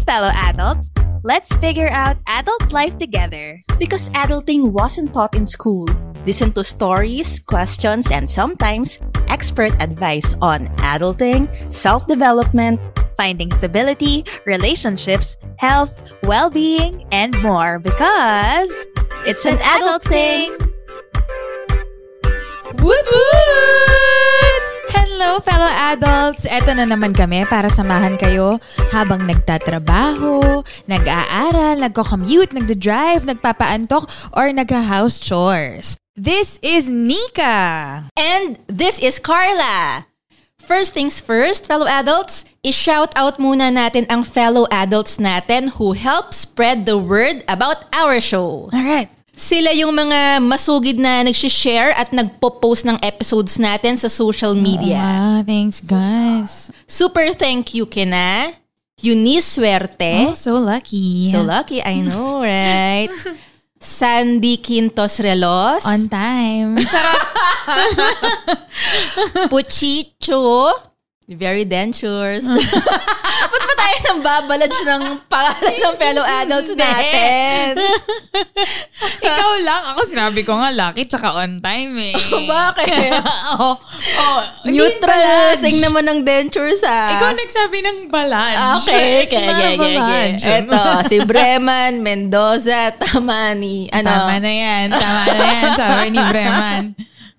Hey, fellow adults! Let's figure out adult life together. Because adulting wasn't taught in school. Listen to stories, questions, and sometimes expert advice on adulting, self development, Finding stability, relationships, health, well being, and more because it's an adult thing. Woot woot! Hello, fellow adults! Eto na naman kami para samahan kayo habang nagtatrabaho, nag-aaral, nagko-commute, nagda-drive, nagpapaantok, or nag-house chores. This is Nika! And this is Carla. First things first, fellow adults, i-shout out muna natin ang fellow adults natin who help spread the word about our show. Alright. Sila yung mga masugid na nag-share at nagpo-post ng episodes natin sa social media. Ah, thanks guys. Super thank you kina Eunice Suerte. Oh, so lucky. So lucky, I know, right? Sandy Quintos Relos. On time. Sarap. Puchicho. Very dentures. Ba't ba tayo nang babalad ng pangalan ng fellow adults natin? Ikaw lang. Ako sinabi ko nga lucky tsaka on time eh. Bakit? oh, oh, Neutral thing naman ng dentures ah. Ikaw nagsabi ng balance. Okay, okay, okay, okay. balance. Ito, si Breman Mendoza Tamani. Ano? Tama na yan. Tama na yan. Sabi ni Breman.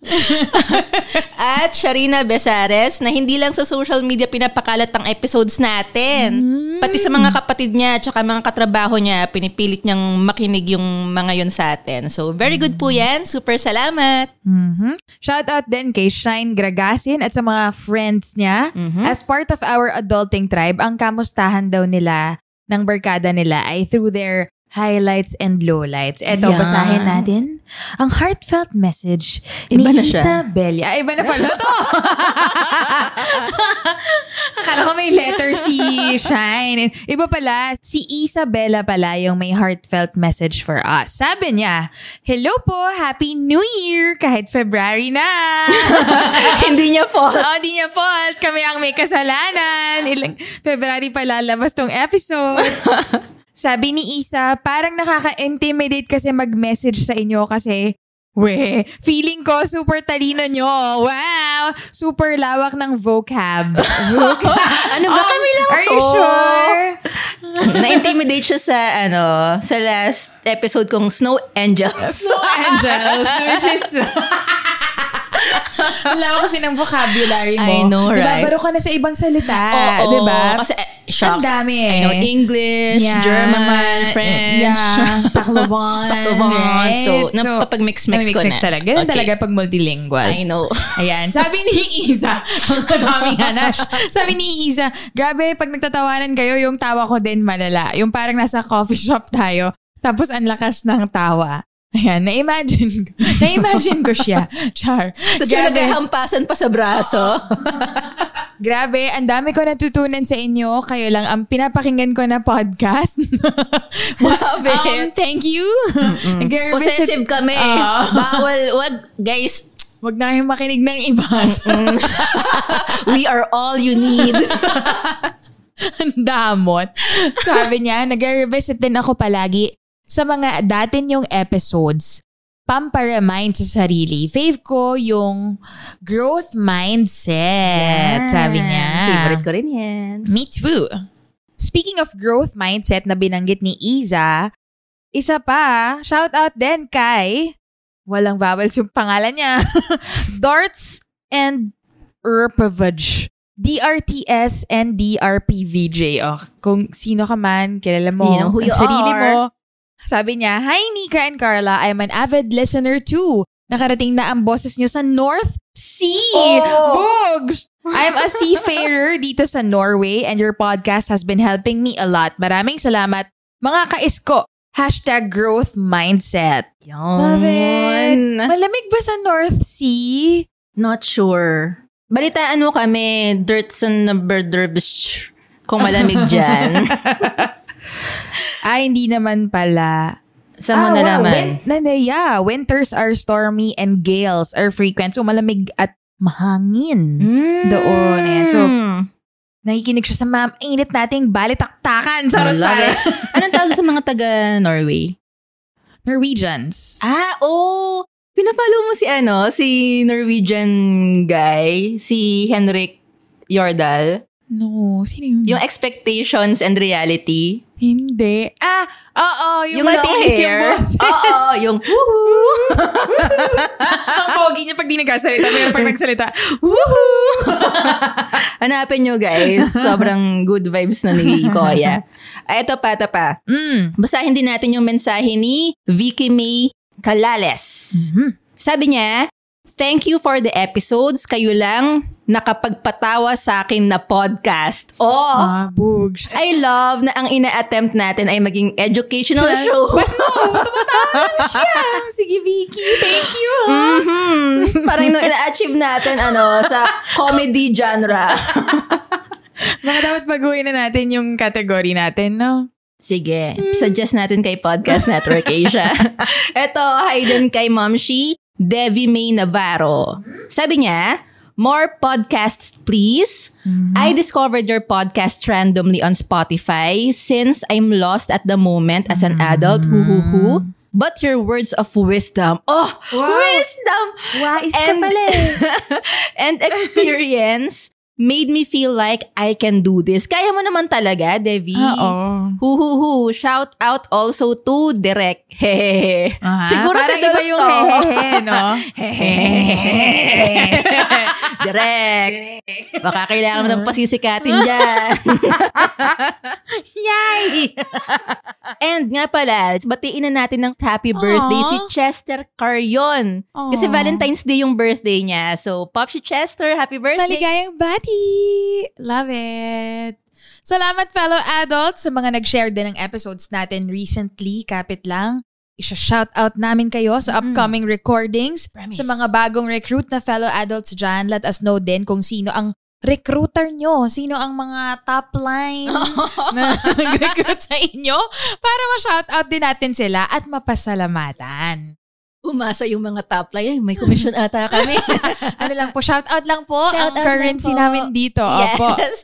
At Sharina Besares na hindi lang sa social media pinapakalat ang episodes natin. Pati sa mga kapatid niya at mga katrabaho niya, pinipilit niyang makinig yung mga yun sa atin. So, very good po yan. Super salamat. Mhm. Shout out din kay Shine Gragasin at sa mga friends niya. As part of our adulting tribe, ang kamustahan daw nila ng barkada nila ay through their highlights and lowlights. Eto, Yan. basahin natin. Ang heartfelt message Iba ni na siya. Isabella. Ay, iba na pala to. Akala ko may letter si Shine. Iba pala, si Isabella pala yung may heartfelt message for us. Sabi niya, Hello po, Happy New Year! Kahit February na! hindi niya fault. Oh, di niya fault. Kami ang may kasalanan. Ilang February pa lalabas tong episode. Sabi ni Isa, parang nakaka-intimidate kasi mag-message sa inyo kasi We, feeling ko super talino nyo. Wow! Super lawak ng vocab. vocab. Ano ba? Kami lang Are to. you sure? Na-intimidate siya sa, ano, sa last episode kong Snow Angels. So, Angels, which is... Wala ko kasi ng vocabulary mo. I know, right? Diba, baro ka na sa ibang salita. Oo, diba? Kasi, eh. Ang dami I eh. know English, Yeah, German, ma- French. Yeah, Taklovan. Taklovan. right? So, napapag-mix-mix ko napapag-mix na. talaga. Ganun Okay. talaga pag multilingual. I know. Ayan. Sabi ni Isa, ang daming hanash. Sabi ni Isa, grabe, pag nagtatawanan kayo, yung tawa ko din malala. Yung parang nasa coffee shop tayo, tapos ang lakas ng tawa. Ayan, na-imagine ko. Na-imagine ko siya. Char. Tapos yung naghahampasan pa sa braso. Grabe, ang dami ko natutunan sa inyo. Kayo lang ang pinapakinggan ko na podcast. Grabe. um, thank you. Nag-revisit- Possessive kami. Ah. Bawal, wag, guys, Huwag na kayong makinig ng iba. we are all you need. Ang damot. Sabi niya, nag-revisit din ako palagi sa mga dati yung episodes. Pamparemind sa sarili. Fave ko yung growth mindset. Sabi niya. Favorite ko rin yan. Me too. Speaking of growth mindset na binanggit ni Iza, isa pa, shout out din kay, walang vowels yung pangalan niya, Darts and Urpavage. DRTS and DRPVJ. Oh, kung sino ka man, kilala mo, You know who ang you sarili are. mo. Sabi niya, Hi Nika and Carla, I'm an avid listener too. Nakarating na ang boses niyo sa North Sea. Oh! Bogs! I'm a seafarer dito sa Norway and your podcast has been helping me a lot. Maraming salamat, mga kaisko. Hashtag growth mindset. Love it. Malamig ba sa North Sea? Not sure. Balitaan mo kami, Dirtson number Derbish, kung malamig dyan. Ay, hindi naman pala. Sa mo Ah, wow. nalaman? Win- na- yeah, winters are stormy and gales are frequent. So, malamig at mahangin. Mm. Doon, ayan. So, Nakikinig siya sa ma'am, init nating balitaktakan. Charot it. Anong tawag sa mga taga Norway? Norwegians. Ah, oh! Pinapalo mo si ano, si Norwegian guy, si Henrik Jordal. No, sino yun? Yung expectations and reality. Hindi. Ah, oo, yung, Yung, long matinis yung boses. Oo, yung woohoo. Ang pogi niya pag di nagkasalita. Pero pag nagsalita, Woohoo! Hanapin nyo guys. Sobrang good vibes na ni Koya. Ah, Ito pa, ito pa. mm. Basahin din natin yung mensahe ni Vicky May Calales. Mhm. Sabi niya, Thank you for the episodes. Kayo lang nakapagpatawa sa akin na podcast. Oh! Ah, bugs. I love na ang ina-attempt natin ay maging educational show. But no, tumatawa siya. Sige, Vicky. Thank you. Mhm. Parang nung ina-achieve natin ano sa comedy genre. Baka dapat baguhin na natin yung category natin, no? Sige, suggest natin kay Podcast Network Asia. Ito, hi din kay Momshi, Devi May Navarro. Sabi niya, more podcasts please. I discovered your podcast randomly on Spotify since I'm lost at the moment as an adult. Hoo hoo hoo. But your words of wisdom. Oh, Wow. wisdom! Wais ka And- pala eh. and experience made me feel like I can do this. Kaya mo naman talaga, Devi. Oo. Hu hu hu. Shout out also to Direk. Hehehe. Aha. Siguro sa Parang iba dulot yung hehehe, no? Direk. Baka kailangan mo ng pasisikatin dyan. Yay! And nga pala, batiin na natin ng happy birthday Aw. si Chester Carion. Kasi Aw. Valentine's Day yung birthday niya. So, Pop si Chester, happy birthday. Maligayang bati! Love it! Salamat fellow adults sa mga nag-share din ng episodes natin recently. Kapit lang. Isha-shout out namin kayo sa upcoming recordings. Promise. Sa mga bagong recruit na fellow adults dyan, let us know din kung sino ang recruiter nyo. Sino ang mga top line na nag-recruit sa inyo para ma-shout out din natin sila at mapasalamatan. Umasa yung mga top line. Ay, may commission ata kami. Ano lang po, shout out lang po Shout ang currency po. namin dito. Opo. Yes.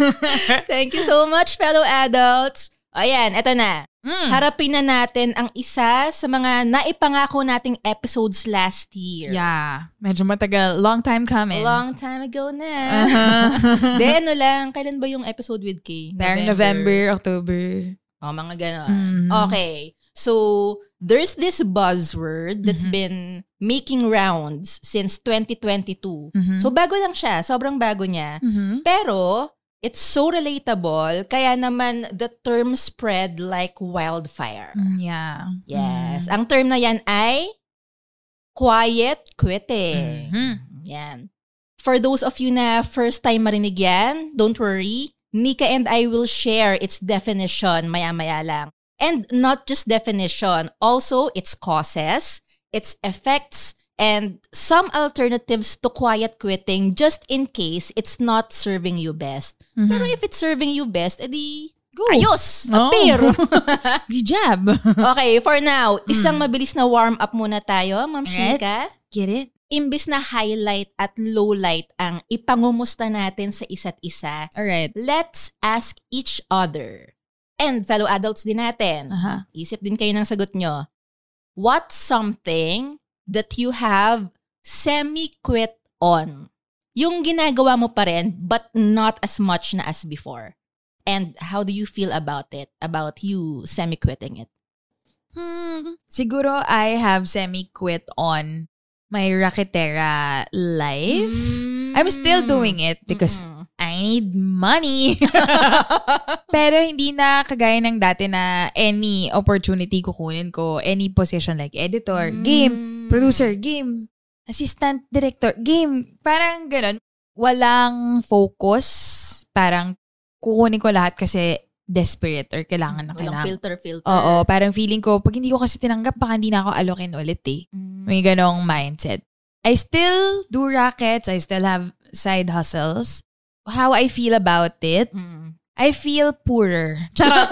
Thank you so much, fellow adults. Ayan, eto na. Mm. Harapin na natin ang isa sa mga naipangako nating episodes last year. Yeah. Medyo matagal. Long time coming. Long time ago na. Uh-huh. De, ano lang, kailan ba yung episode with Kay? Parang November, October. Oh, mga ganon. Mhm. Okay. So, there's this buzzword that's Mhm. been making rounds since 2022. Mhm. So, bago lang siya. Sobrang bago niya. Mhm. Pero, it's so relatable, kaya naman the term spread like wildfire. Mm, Yeah. Yes. Ang term na yan ay quiet quitting. Mhm. Yan. For those of you na first time marinig yan, don't worry. Nika and I will share its definition maya-maya lang. And not just definition, also its causes, its effects, and some alternatives to quiet quitting just in case it's not serving you best. Mhm. Pero if it's serving you best, edi Go. ayos! Oh. Appear! Good job. okay, for now, isang mabilis na warm-up muna tayo, Ma'am. Shika. Get it? Imbis na highlight at lowlight ang ipangumusta natin sa isa't isa, Alright. let's ask each other and fellow adults din natin. Aha. Isip din kayo ng sagot nyo. What's something that you have semi-quit on? Yung ginagawa mo pa rin, but not as much na as before. And how do you feel about it? About you semi-quitting it? Hmm. Siguro I have semi-quit on my Raketera life. I'm still doing it because Mm. I need money. Pero hindi na kagaya ng dati na any opportunity kukunin ko, any position like editor, game, Mm. producer, game, assistant director, game. Parang ganun. walang focus. Parang kukunin ko lahat kasi desperate or kailangan na Walang kailangan. filter, filter. Oo, parang feeling ko, pag hindi ko kasi tinanggap, baka hindi na ako alokin ulit eh. Mm. May ganong mindset. I still do rackets. I still have side hustles. How I feel about it, Mm. I feel poorer. Charot.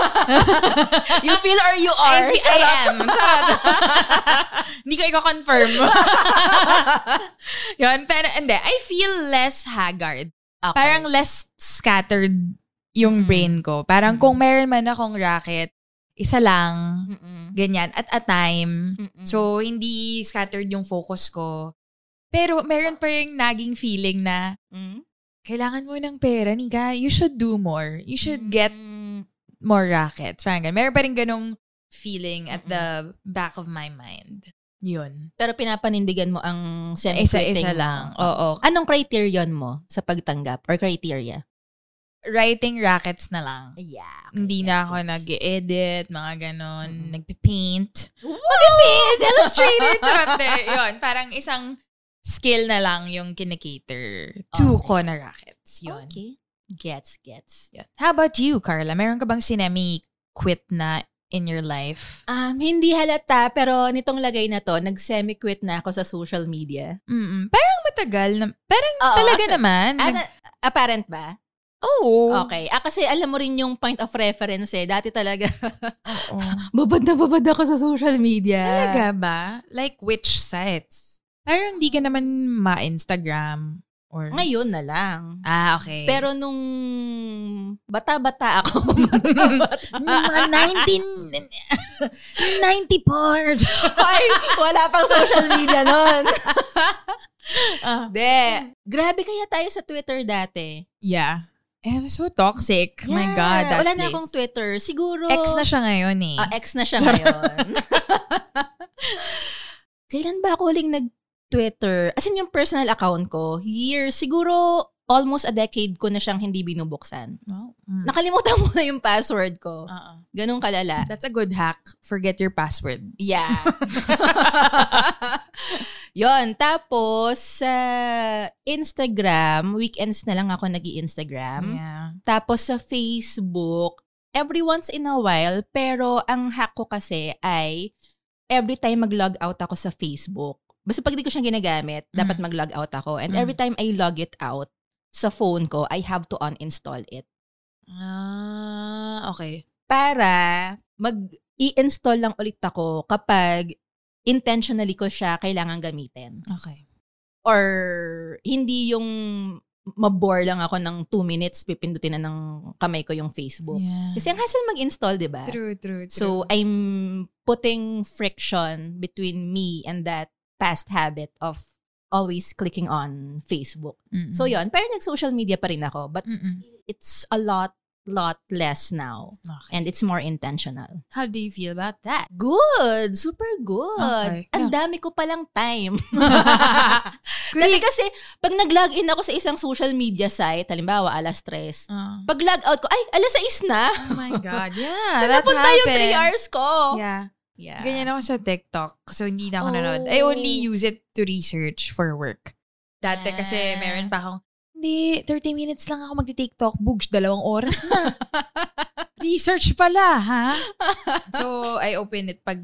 You feel or you I, are? feel, I am. Charot. Hindi ko i-confirm. Yun, pero hindi. I feel less haggard. Okay. Parang less scattered yung Mm. brain ko. Parang Mm. kung meron man akong racket, isa lang, Mm-mm. ganyan, at a time. Mm-mm. So, hindi scattered yung focus ko. Pero meron pa rin naging feeling na Mm. Kailangan mo ng pera, Nika. You should do more. You should get Mm. more rackets. Parang ganun. Meron pa rin ganong feeling at the back of my mind. Yun. Pero pinapanindigan mo ang semi-quitting Isa-isa lang. Oo. Anong criterion mo sa pagtanggap or criteria? Writing rackets na lang. Yeah. Hindi na ako nag-edit, mga ganon. Mm-mm. Nagpipaint. Mag-paint! Illustrator! Charot eh. Yun. Parang isang skill na lang yung kinikater to Okay. ko na rackets. Yun. Okay. Gets, gets. Yun. How about you, Carla? Meron ka bang sinemi-quit na in your life? Um, hindi halata, pero nitong lagay na to, nag-semi-quit na ako sa social media. Mm-mm. Parang matagal na. Parang Oo, talaga actually- naman. Ah, Nag- na- apparent ba? Oo. Okay. Ah, kasi alam mo rin yung point of reference eh. Dati talaga, Oo. babad na babad ako sa social media. Talaga ba? Like which sites? Parang di ka naman ma-Instagram or... Ngayon na lang. Ah, okay. Pero nung bata-bata ako, mga 19... 94. Ay, wala pang social media nun. Ah. De, grabe kaya tayo sa Twitter dati. Yeah. Eh, so toxic. My Yeah, God, that Wala na place. akong Twitter. Siguro... Ex na siya ngayon eh. Ah, ex na siya ngayon. Kailan ba ako huling nag-Twitter? As in, yung personal account ko, years, siguro almost a decade ko na siyang hindi binubuksan. Oh, mm. Nakalimutan mo na yung password ko. Oo. Ganun kalala. That's a good hack. Forget your password. Yeah. Yon Tapos, sa Instagram, weekends na lang ako nag instagram Yeah. Tapos sa Facebook, every once in a while, pero ang hack ko kasi ay every time mag-log out ako sa Facebook. Basta pag di ko siyang ginagamit, Mm. dapat mag-log out ako. And Mm. every time I log it out sa phone ko, I have to uninstall it. Ah, okay. Para mag-i-install lang ulit ako kapag intentionally ko siya kailangan gamitin. Okay. Or hindi yung mabore lang ako ng two minutes, pipindutin na ng kamay ko yung Facebook. Yeah. Kasi ang hassle mag-install, di ba? True, true, true. So, I'm putting friction between me and that past habit of always clicking on Facebook. Mm-mm. So, yon Pero nag-social media pa rin ako. But Mm-mm. it's a lot, lot less now. Okay. And it's more intentional. How do you feel about that? Good! Super good! Okay. Ang dami ko palang time. Dati kasi, pag nag-login ako sa isang social media site, halimbawa, alas 3, Ah. pag log out ko, ay, alas 6 na. oh my God, yeah. That napunta yung 3 happens. hours ko? Yeah. Yeah. Ganyan ako sa TikTok. So, hindi na ako Oh. nanood. I only use it to research for work. Dati kasi Ah. meron pa akong, hindi, 30 minutes lang ako magti-TikTok. Bugs, dalawang oras na. research pala, ha? So, I open it pag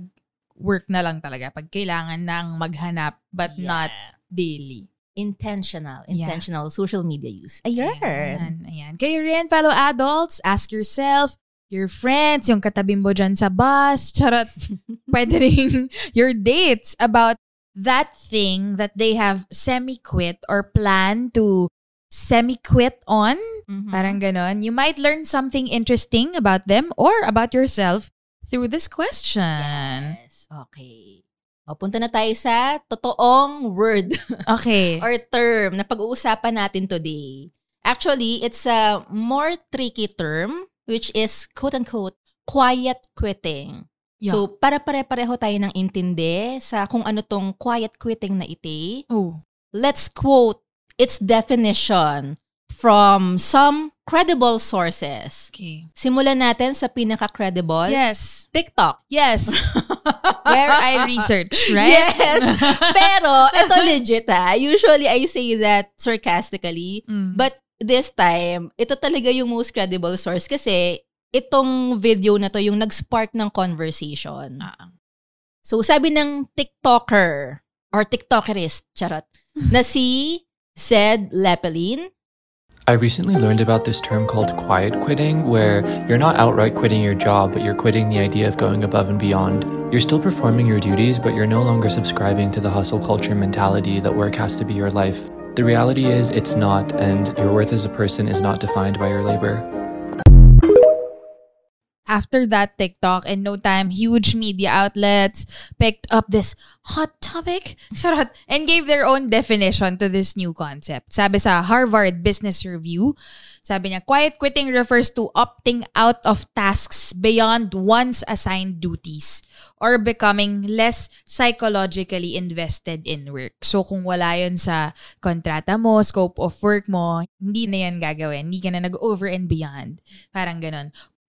work na lang talaga. Pag kailangan nang maghanap, but Yeah. not daily. Intentional. Yeah. Intentional social media use. Ayan. Ayan, ayan. Kayo rin, fellow adults, ask yourself, your friends, yung katabi mo dyan sa bus, charot, pwede rin your dates about that thing that they have semi-quit or plan to semi-quit on. Mhm. Parang ganon. You might learn something interesting about them or about yourself through this question. Yes. Okay. O, punta na tayo sa totoong word Okay. or term na pag-uusapan natin today. Actually, it's a more tricky term which is quote-unquote quiet quitting. Yeah. So, para pare-pareho tayo ng intindi sa kung ano tong quiet quitting na iti. oh. Let's quote its definition from some credible sources. Okay. Simulan natin sa pinaka-credible. Yes. TikTok. Yes. Where I research, right? Yes. Pero, ito legit ha. Usually, I say that sarcastically. Mm. But this time, ito talaga yung most credible source kasi itong video na to yung nag-spark ng conversation. Ah. So, sabi ng TikToker or TikTokerist, charot, na si Zed Lepelin. I recently learned about this term called quiet quitting, where you're not outright quitting your job, but you're quitting the idea of going above and beyond. You're still performing your duties, but you're no longer subscribing to the hustle culture mentality that work has to be your life. The reality is, it's not, and your worth as a person is not defined by your labor. After that TikTok, in no time, huge media outlets picked up this hot topic and gave their own definition to this new concept. Sabi sa Harvard Business Review, sabi niya, quiet quitting refers to opting out of tasks beyond one's assigned duties or becoming less psychologically invested in work. So kung wala yun sa kontrata mo, scope of work mo, hindi na yan gagawin. Hindi ka na nag-over and beyond. Parang ganun.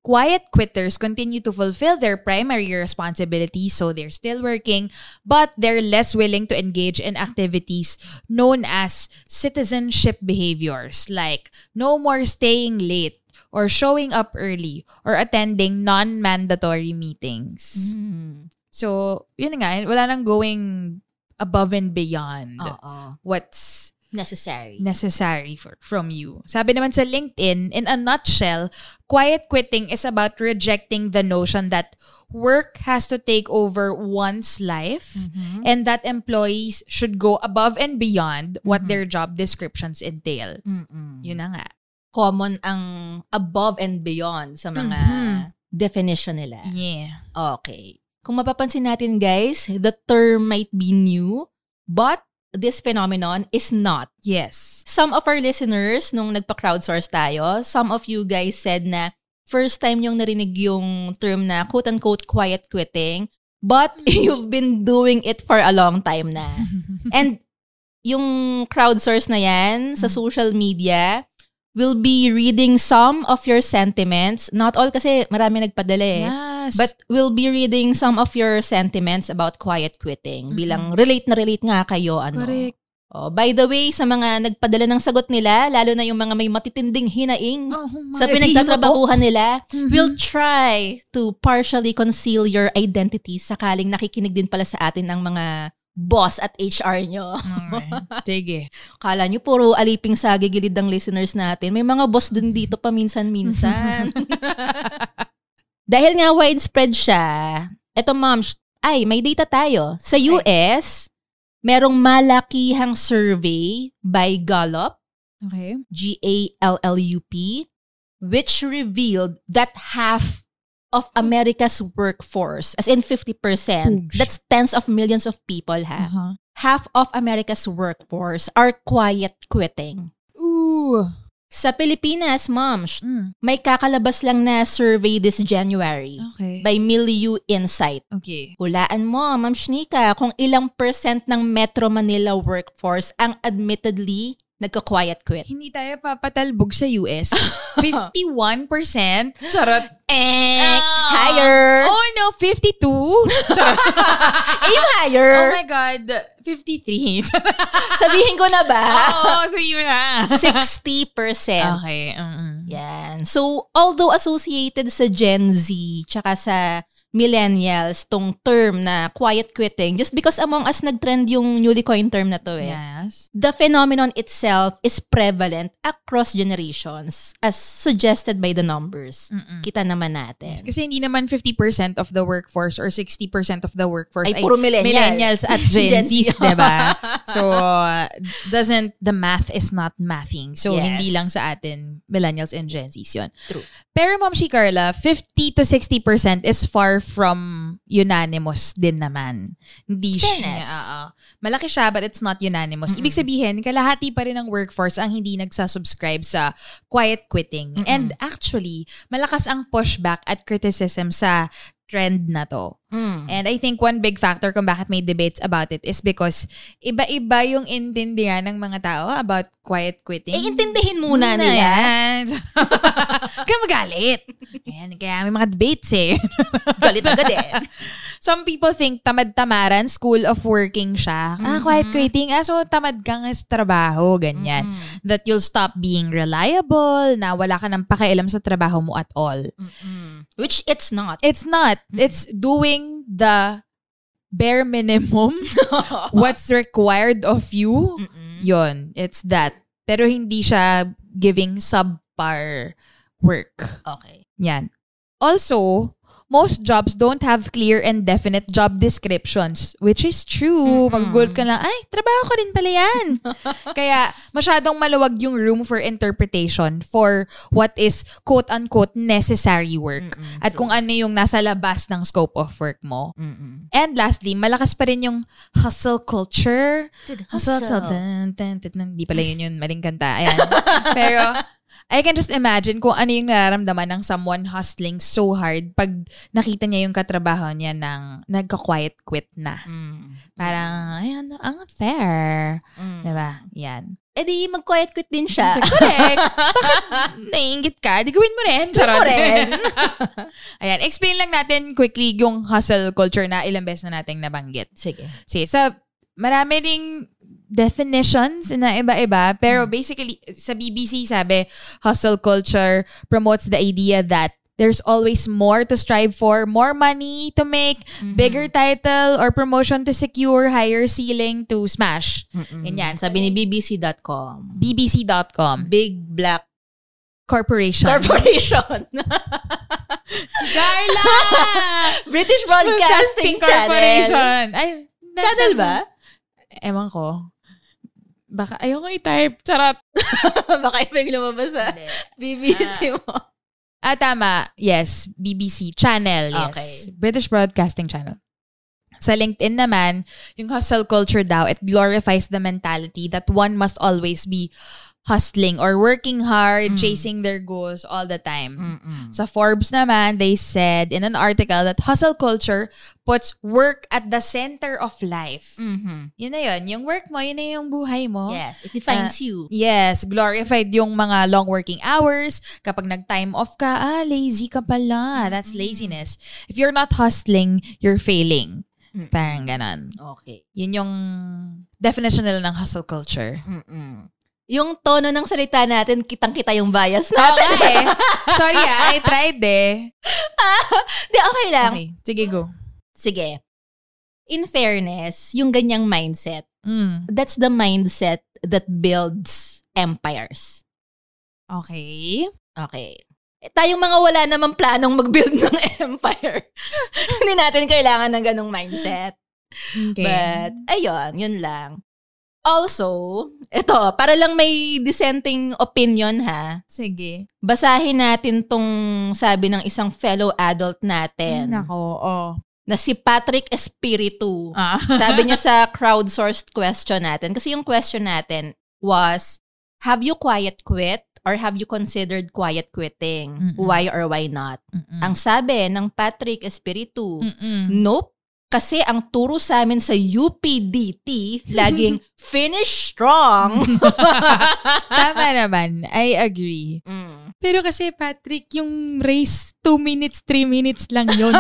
Quiet quitters continue to fulfill their primary responsibilities, so they're still working, but they're less willing to engage in activities known as citizenship behaviors, like no more staying late or showing up early or attending non-mandatory meetings. So, yun nga, wala nang going above and beyond Oo. what's Necessary. necessary for, from you. Sabi naman sa LinkedIn, in a nutshell, quiet quitting is about rejecting the notion that work has to take over one's life Mm-hmm. and that employees should go above and beyond what their job descriptions entail. Mm-mm. Yun na nga. Common ang above and beyond sa mga Mhm. definition nila. Yeah. Okay. Kung mapapansin natin guys, the term might be new, but this phenomenon is not. Yes. Some of our listeners, nung nagpa-crowdsource tayo, some of you guys said na first time yung narinig yung term na quote-unquote quiet quitting, but you've been doing it for a long time na. And yung crowdsource na yan sa social media will be reading some of your sentiments. Not all kasi marami nagpadala eh. Yes. But we'll be reading some of your sentiments about quiet quitting. Bilang relate na relate nga kayo. Ano. Correct. Oh, by the way, sa mga nagpadala ng sagot nila, lalo na yung mga may matitinding hinaing Oh, sa pinagtatrabahuhan nila, Mhm. we'll try to partially conceal your identity sakaling nakikinig din pala sa atin ng mga boss at HR nyo. Alright. Sige. Kala nyo puro aliping sa gigilid ng listeners natin. May mga boss din dito paminsan-minsan. Dahil nga widespread siya, eto ma'am, ay may data tayo. Sa US, merong malakihang survey by Gallup, Okay. G-A-L-L-U-P, which revealed that half of America's workforce, as in 50%, Oosh. that's tens of millions of people ha, Uh-huh. half of America's workforce are quiet quitting. Ooh. Sa Pilipinas, ma'am, Mm. may kakalabas lang na survey this January Okay. by Milieu Insight. Okay. Hulaan mo, ma'am Shnika, kung ilang percent ng Metro Manila workforce ang admittedly nagka-quiet quit. Hindi tayo papatalbog sa US. 51%? Charot. Eh, Ah. higher. Oh no, 52? Aim higher. oh my God. 53. Sabihin ko na ba? Oo, so yun na. 60%. Okay. mm-mm. Yan. So, although associated sa Gen Z, tsaka sa millennials, tong term na quiet quitting, just because among us nag-trend yung newly coined term na to eh. Yes. The phenomenon itself is prevalent across generations as suggested by the numbers. Mm-mm. Kita naman natin. Kasi hindi naman 50% of the workforce or 60% of the workforce Ay, puro millennial. millennials at Gen, Gen Z. Zs, diba? So, uh, doesn't, the math is not mathing. So, Yes. hindi lang sa atin, millennials and Gen Zs yun. True. Pero Ma'am Shi Carla, 50 to 60% is far from unanimous din naman. Hindi siya. Fairness. oo. Malaki siya but it's not unanimous. Ibig sabihin, kalahati pa rin ng workforce ang hindi nagsasubscribe sa quiet quitting. Mm-mm. And actually, malakas ang pushback at criticism sa trend na to. Mm. And I think one big factor kung bakit may debates about it is because iba-iba yung intindihan ng mga tao about quiet quitting. Eh, intindihin muna Muna nila. yan. kaya magalit. Ayan, kaya may mga debates eh. Galit agad eh. some people think tamad-tamaran, school of working siya. Ah, quiet Mhm. quitting. Ah, so tamad ka nga sa trabaho, ganyan. Mm-mm. That you'll stop being reliable, na wala ka nang pakialam sa trabaho mo at all. Mm-mm. Which it's not. It's not. It's doing the bare minimum. What's required of you. Mm-mm. Yon, it's that. Pero hindi siya giving subpar work. Okay. Yan. Also, most jobs don't have clear and definite job descriptions, which is true. Mm-mm. Mag-gold ka na, ay, trabaho ko din pala yan. Kaya, masyadong maluwag yung room for interpretation for what is quote-unquote necessary work. Mm-mm. At kung ano yung nasa labas ng scope of work mo. Mm-mm. And lastly, malakas pa rin yung hustle culture. Hustle, Hustle. dun, dun, dun, dun. Hindi pala yun yun, maling kanta. Ayan. Pero, I can just imagine kung ano yung nararamdaman ng someone hustling so hard pag nakita niya yung katrabaho niya ng nagka-quiet quit na. Mm. Parang, ayan, ang unfair. Mm. Diba? Yan. Eh di, mag-quiet quit din siya. Correct. Bakit naiingit ka? Di gawin mo rin. Charot. mo rin. ayan, explain lang natin quickly yung hustle culture na ilang beses na nating nabanggit. Sige. Sige, sa marami ding definitions na iba-iba, pero basically, sa BBC sabi, hustle culture promotes the idea that there's always more to strive for, more money to make, bigger title or promotion to secure, higher ceiling to smash. Ganyan. Sabi ni BBC.com. BBC.com. Big Black Corporation. Corporation. Carla! British Broadcasting Channel. Corporation. Ay, Channel ba? Ewan ko. Baka ayoko i-type. Charot. Baka ibig lumabas sa BBC mo. Ah, tama. Yes. BBC. Channel. Yes. Okay. British Broadcasting Channel. Sa LinkedIn naman, yung hustle culture daw, it glorifies the mentality that one must always be hustling or working hard, chasing their goals all the time. Sa Forbes naman, they said in an article that hustle culture puts work at the center of life. Mhm. Yun na yun. Yung work mo, yun na yung buhay mo. Yes, it defines Ah, you. Yes, glorified yung mga long working hours. Kapag nag-time off ka, ah, lazy ka pala. That's laziness. If you're not hustling, you're failing. Mm. Parang ganon. Okay. Yun yung definition nila ng hustle culture. Mm-mm. Yung tono ng salita natin, kitang-kita yung bias natin. nga eh. Sorry ah, I tried eh. Di, okay lang. Okay, sige go. Sige. In fairness, yung ganyang mindset, Mm. that's the mindset that builds empires. Okay. Okay. Eh, tayong mga wala namang planong mag-build ng empire. Hindi natin kailangan ng ganong mindset. Okay. But, ayun, yun lang. Also, ito, para lang may dissenting opinion ha, sige. basahin natin tong sabi ng isang fellow adult natin Nako, oh. na si Patrick Espiritu. Ah. Sabi niya sa crowdsourced question natin, kasi yung question natin was, have you quiet quit or have you considered quiet quitting? Mm-mm. Why or why not? Mm-mm. Ang sabi ng Patrick Espiritu, Mm-mm. nope. Kasi ang turo sa amin sa UPDT, laging finish strong. Tama naman. I agree. Mm. Pero kasi Patrick, yung race 2 minutes, 3 minutes lang yun.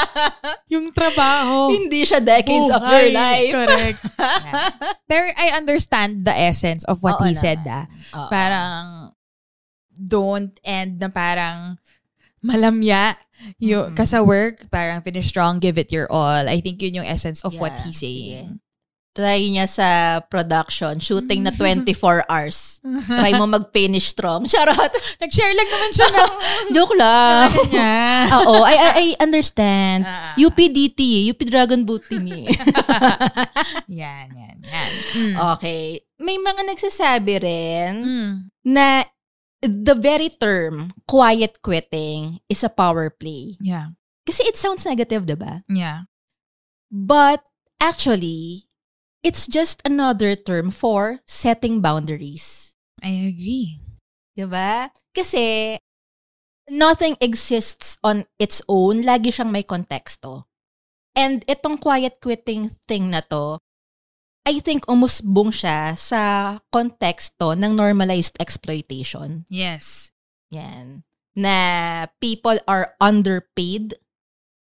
yung trabaho. Hindi siya decades of your Buhay. life. Correct. Yeah. Pero I understand the essence of what Oo he said naman. ah. Oo. Parang don't end na parang malamya yung Mm-mm. ka sa work, parang finish strong, give it your all. I think yun yung essence of what Yeah, he's saying. Try niya sa production, shooting na 24 hours. Try mo mag-finish strong. Charot. Nag-share lang naman siya ng Joke lang. Oo, I, I, I understand. Ah. UPDT, UP Dragon Boot Team. eh. yan, yan, yan. Mm. okay. May mga nagsasabi rin Mm. na the very term quiet quitting is a power play. Yeah. Kasi it sounds negative, diba? Yeah. But actually, it's just another term for setting boundaries. I agree. Diba? Kasi nothing exists on its own. Lagi siyang may konteksto. And itong quiet quitting thing na to, I think umusbong siya sa konteksto ng normalized exploitation. Yes. Yan. Na people are underpaid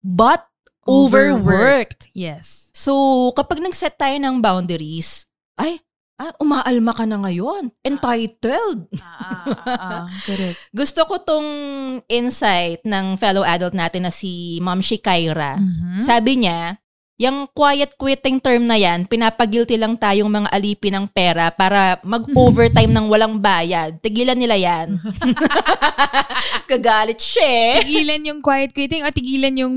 but overworked. Yes. So, kapag nag-set tayo ng boundaries, ay, ah, umaalma ka na ngayon. Entitled. Ah, ah, ah, correct. Gusto ko tong insight ng fellow adult natin na si Ma'am Shikaira. Mhm. Sabi niya, yung quiet quitting term na yan, pinapagilty lang tayong mga alipin ng pera para mag-overtime ng walang bayad. Tigilan nila yan. Kagalit siya eh. tigilan yung quiet quitting o tigilan yung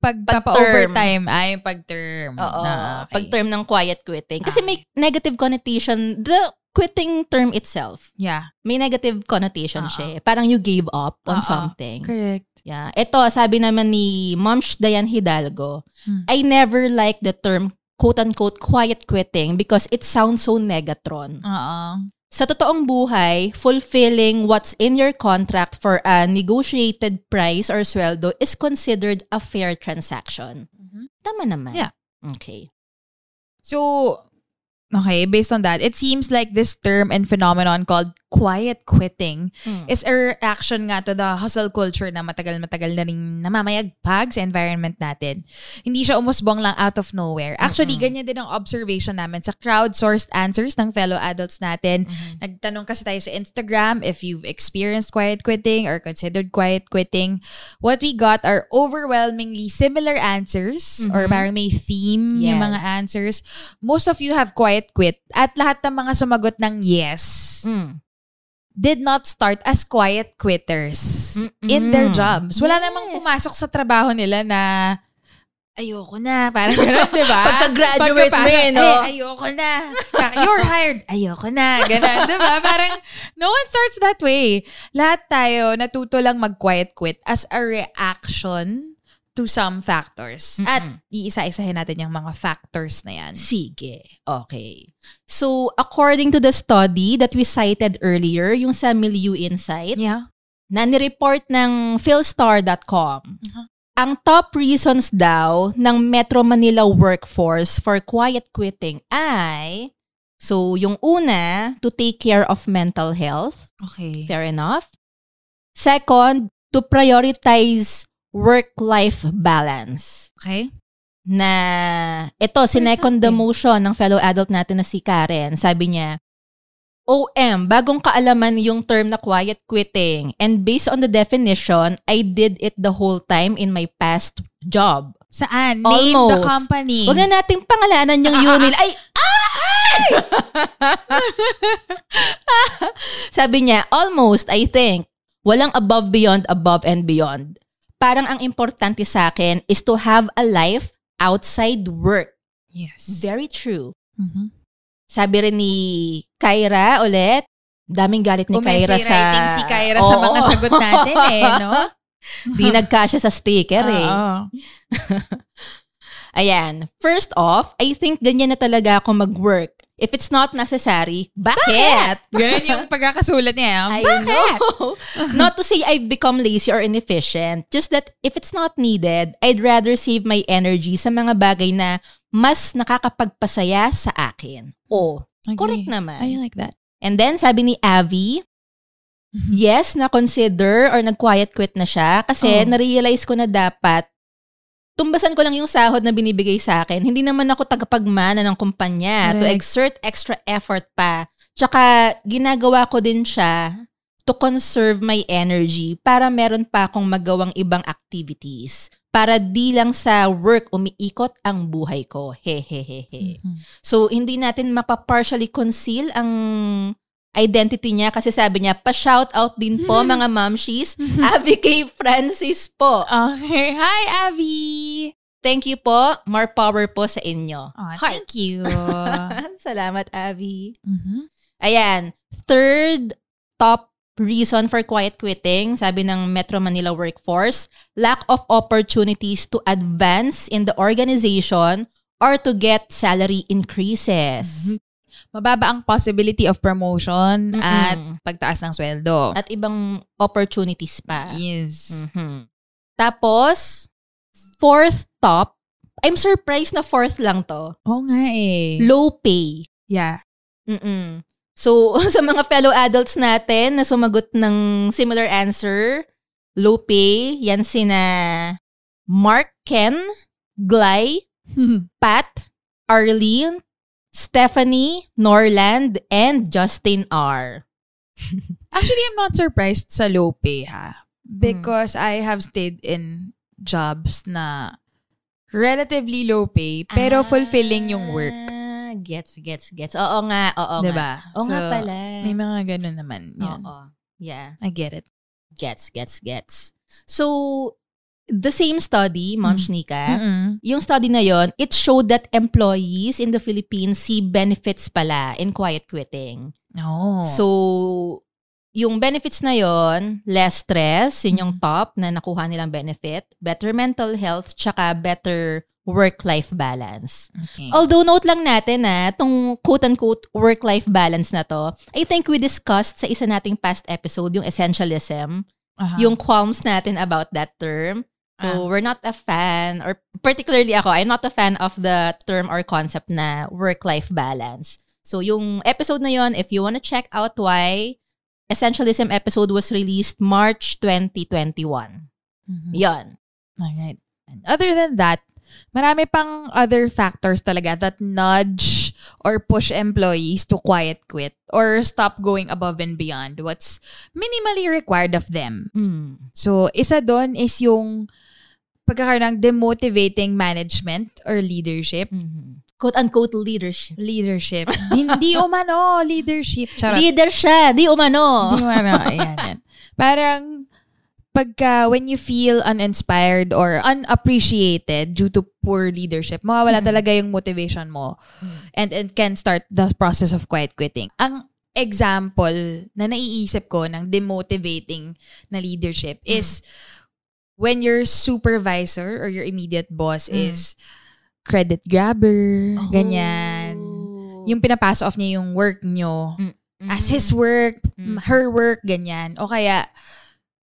pagpapa-overtime. Ay, yung pag-term. Oo. Ah, okay. Pag-term ng quiet quitting. Kasi Ah. may negative connotation. The quitting term itself, Yeah. may negative connotation Oo. siya. eh. Parang you gave up on Oo. something. Correct. Yeah. Ito, sabi naman ni Momsh Dayan Hidalgo, Hmm. I never like the term quote-unquote quiet quitting because it sounds so negatron. Oo. Sa totoong buhay, fulfilling what's in your contract for a negotiated price or sweldo is considered a fair transaction. Mhm. Tama naman. Yeah. Okay. So, okay, based on that, it seems like this term and phenomenon called quiet quitting Hmm. is a reaction nga to the hustle culture na matagal-matagal na rin namamayagpag sa environment natin. Hindi siya umusbong lang out of nowhere. Actually, ganyan din ang observation namin sa crowdsourced answers ng fellow adults natin. Nagtanong kasi tayo sa Instagram if you've experienced quiet quitting or considered quiet quitting. What we got are overwhelmingly similar answers or Mhm. parang may theme yung Yes. mga answers. Most of you have quiet quit at lahat ng mga sumagot ng yes Mm. Did not start as quiet quitters Mm-mm. in their jobs. Wala Yes. namang pumasok sa trabaho nila na ayoko na. Parang gano'n, di ba? Pagka-graduate mo eh, no? Eh, ayoko na. You're hired. Ayoko na. Gano'n, di ba? Parang no one starts that way. Lahat tayo natuto lang mag-quiet quit as a reaction to some factors. At Mm-mm. iisa-isahin natin yung mga factors na yan. Sige. Okay. So, according to the study that we cited earlier, yung sa Milieu Insight, Yeah. na nireport ng philstar.com, Uh-huh. ang top reasons daw ng Metro Manila workforce for quiet quitting ay, so yung una, to take care of mental health. Okay. Fair enough. Second, to prioritize work-life balance. Okay. Na ito, sinecond the motion ng fellow adult natin na si Karen. Sabi niya, OM, bagong kaalaman yung term na quiet quitting. And based on the definition, I did it the whole time in my past job. Saan? Name the company. Huwag na nating pangalanan yung unil. Ay! Ay! Sabi niya, almost, I think. Walang above, beyond, above, and beyond. Parang ang importante sa akin is to have a life outside work. Yes. Very true. Mhm. Sabi rin ni Kyra ulit, daming galit ni Kyra sa... writing si Kyra sa Oo. mga sagot natin eh, no? Di nagkasya sa sticker eh. Oo. Ayan. First off, I think ganyan na talaga ako mag-work. If it's not necessary, bakit? Ganun yung pagkakasulat niya. I Bakit? know. not to say I've become lazy or inefficient. Just that if it's not needed, I'd rather save my energy sa mga bagay na mas nakakapagpasaya sa akin. Oh, correct naman. I like that. And then, sabi ni Avi, yes, na-consider or nag-quiet quit na siya kasi Oh. na-realize ko na dapat tumbasan ko lang yung sahod na binibigay sa akin. Hindi naman ako tagapagmana ng kumpanya to Correct. exert extra effort pa. Tsaka, ginagawa ko din siya to conserve my energy para meron pa akong magawang ibang activities. Para di lang sa work umiikot ang buhay ko. Hehehehe. Mhm. So, hindi natin mapa-partially conceal ang identity niya kasi sabi niya, pa-shout out din po mga mamshies, Abby K. Francis po. Okay. Hi, Abby! Thank you po. More power po sa inyo. Oh, Heart. thank you. Salamat, Abby. Mhm. Ayan. Third top reason for quiet quitting, sabi ng Metro Manila Workforce, lack of opportunities to advance in the organization or to get salary increases. Mababa ang possibility of promotion Mm-mm. at pagtaas ng sweldo. At ibang opportunities pa. yes. Mhm. Tapos, fourth top, I'm surprised na fourth lang to. Oo nga eh. Low pay. Yeah. Mm-mm. So, sa mga fellow adults natin na sumagot ng similar answer, low pay, yan sina Mark Ken, Glay, Pat, Arlene, Stephanie, Norland, and Justin R. Actually, I'm not surprised sa low pay ha. Because I have stayed in jobs na relatively low pay pero fulfilling yung work. Ah, Gets, gets, gets. Oo nga, oo nga. Diba? Oo nga So, pala. May mga ganun naman. Yun. Oo. Yeah. I get it. Gets, gets, gets. So, the same study, Ma'am Mm. Shnika, Mm-mm. yung study na yon, it showed that employees in the Philippines see benefits pala in quiet quitting. No. So, yung benefits na yon, less stress, yun yung top na nakuha nilang benefit, better mental health, tsaka better work-life balance. okay. Although note lang natin na tong quote-unquote work-life balance na to, I think we discussed sa isa nating past episode yung essentialism, Aha. yung qualms natin about that term. So Ah. we're not a fan, or particularly ako, I'm not a fan of the term or concept na work-life balance. So yung episode na yon, if you wanna check out why, Essentialism episode was released March 2021. Mhm. Yon. Alright. And other than that, marami pang other factors talaga that nudge or push employees to quiet quit or stop going above and beyond what's minimally required of them. Mm. So, isa doon is yung pagkakaroon ng demotivating management or leadership. Mhm. Quote-unquote leadership. Leadership. Hindi umano, leadership. Charot. Leader siya, di umano. Hindi mo ano, ayan, yan. Parang, pagka, when you feel uninspired or unappreciated due to poor leadership, mawawala Mm. talaga yung motivation mo and, and can start the process of quiet quitting. Ang example na naiisip ko ng demotivating na leadership Mm. is when your supervisor or your immediate boss Mm. is credit grabber, ganyan. Oh. Yung pinapasa off niya yung work nyo as his work, Mm. her work, ganyan. O kaya,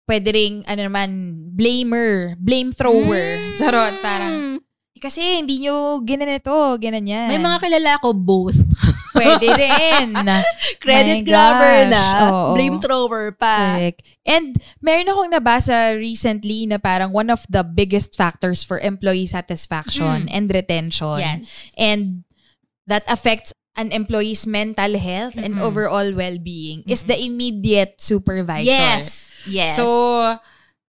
pwede ring, ano naman, blamer, blame thrower. Mm. Charot, parang, kasi hindi nyo ginanito, ganyan. May mga kilala ko both. Pwede rin. Credit My grabber gosh, na, oo. blame thrower pa. Correct. And meron akong nabasa recently na parang one of the biggest factors for employee satisfaction and retention. Yes. And that affects an employee's mental health and Mm-mm. overall well-being is the immediate supervisor. Yes. Yes. So,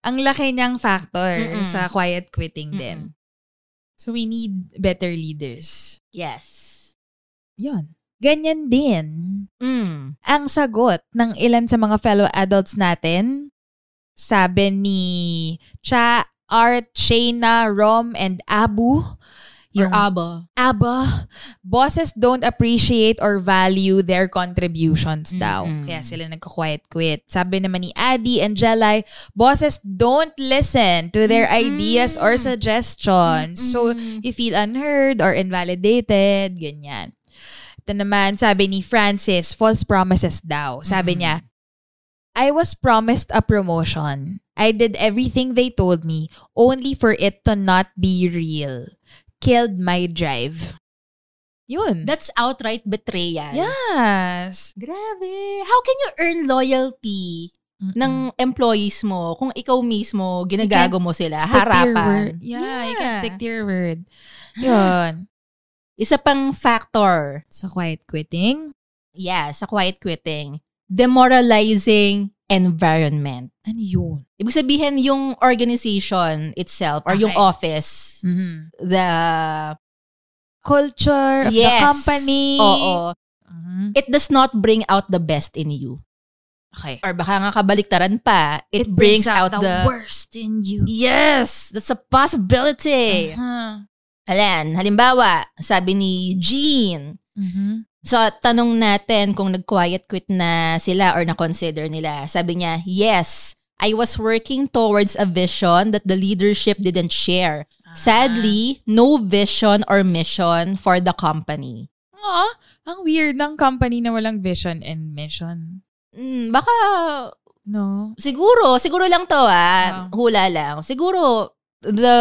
ang laki niyang factor Mm-mm. sa quiet quitting Mm-mm. din. So, we need better leaders. yes. Yon. Ganyan din Mm. ang sagot ng ilan sa mga fellow adults natin. Sabi ni Cha, Art, Shayna, Rom, and Abu. Or aba. Aba, bosses don't appreciate or value their contributions daw. Mm-mm. Kaya sila nagko-quiet quit. Sabi naman ni Adi and Jelay, bosses don't listen to their ideas or suggestions. So, you feel unheard or invalidated, ganyan. Ito naman, sabi ni Francis, false promises daw. Sabi niya, I was promised a promotion. I did everything they told me, only for it to not be real. Killed my drive. Yun. That's outright betrayal. yes. Grabe. How can you earn loyalty ng employees mo kung ikaw mismo ginagago mo sila harapan? Yeah, you can Yeah. stick to your word. Yun. Isa pang factor, So, quiet quitting. yeah, sa quiet quitting, demoralizing environment. Ano yun? Ibig sabihin yung organization itself or yung Okay. office, Mhm. the Culture of the yes, company. Oo. Mhm. It does not bring out the best in you. Okay. Or baka nga kabaliktaran pa, it, brings, out, the, worst in you. Yes, that's a possibility. Uh-huh. Alan, halimbawa, sabi ni Jean, Mhm. Sa tanong natin kung nag-quiet quit na sila or na-consider nila, sabi niya, yes, I was working towards a vision that the leadership didn't share. Sadly, no vision or mission for the company. Aw, ang weird ng company na walang vision and mission. Mm, baka, No? siguro, siguro lang to ah, Ah. hula lang. Siguro, the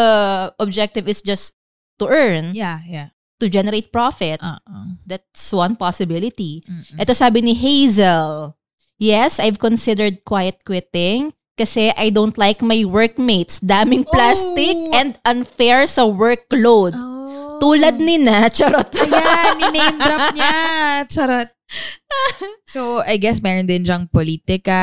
objective is just to earn, Yeah, yeah. To generate profit. Uh-uh. That's one possibility. Mm-mm. Ito sabi ni Hazel, Yes, I've considered quiet quitting Kasi I don't like my workmates. Daming plastic Oh. and unfair sa workload. Oh. Tulad ni na, charot. Ayan, ni-name drop niya. Charot. So, I guess meron din dyang politika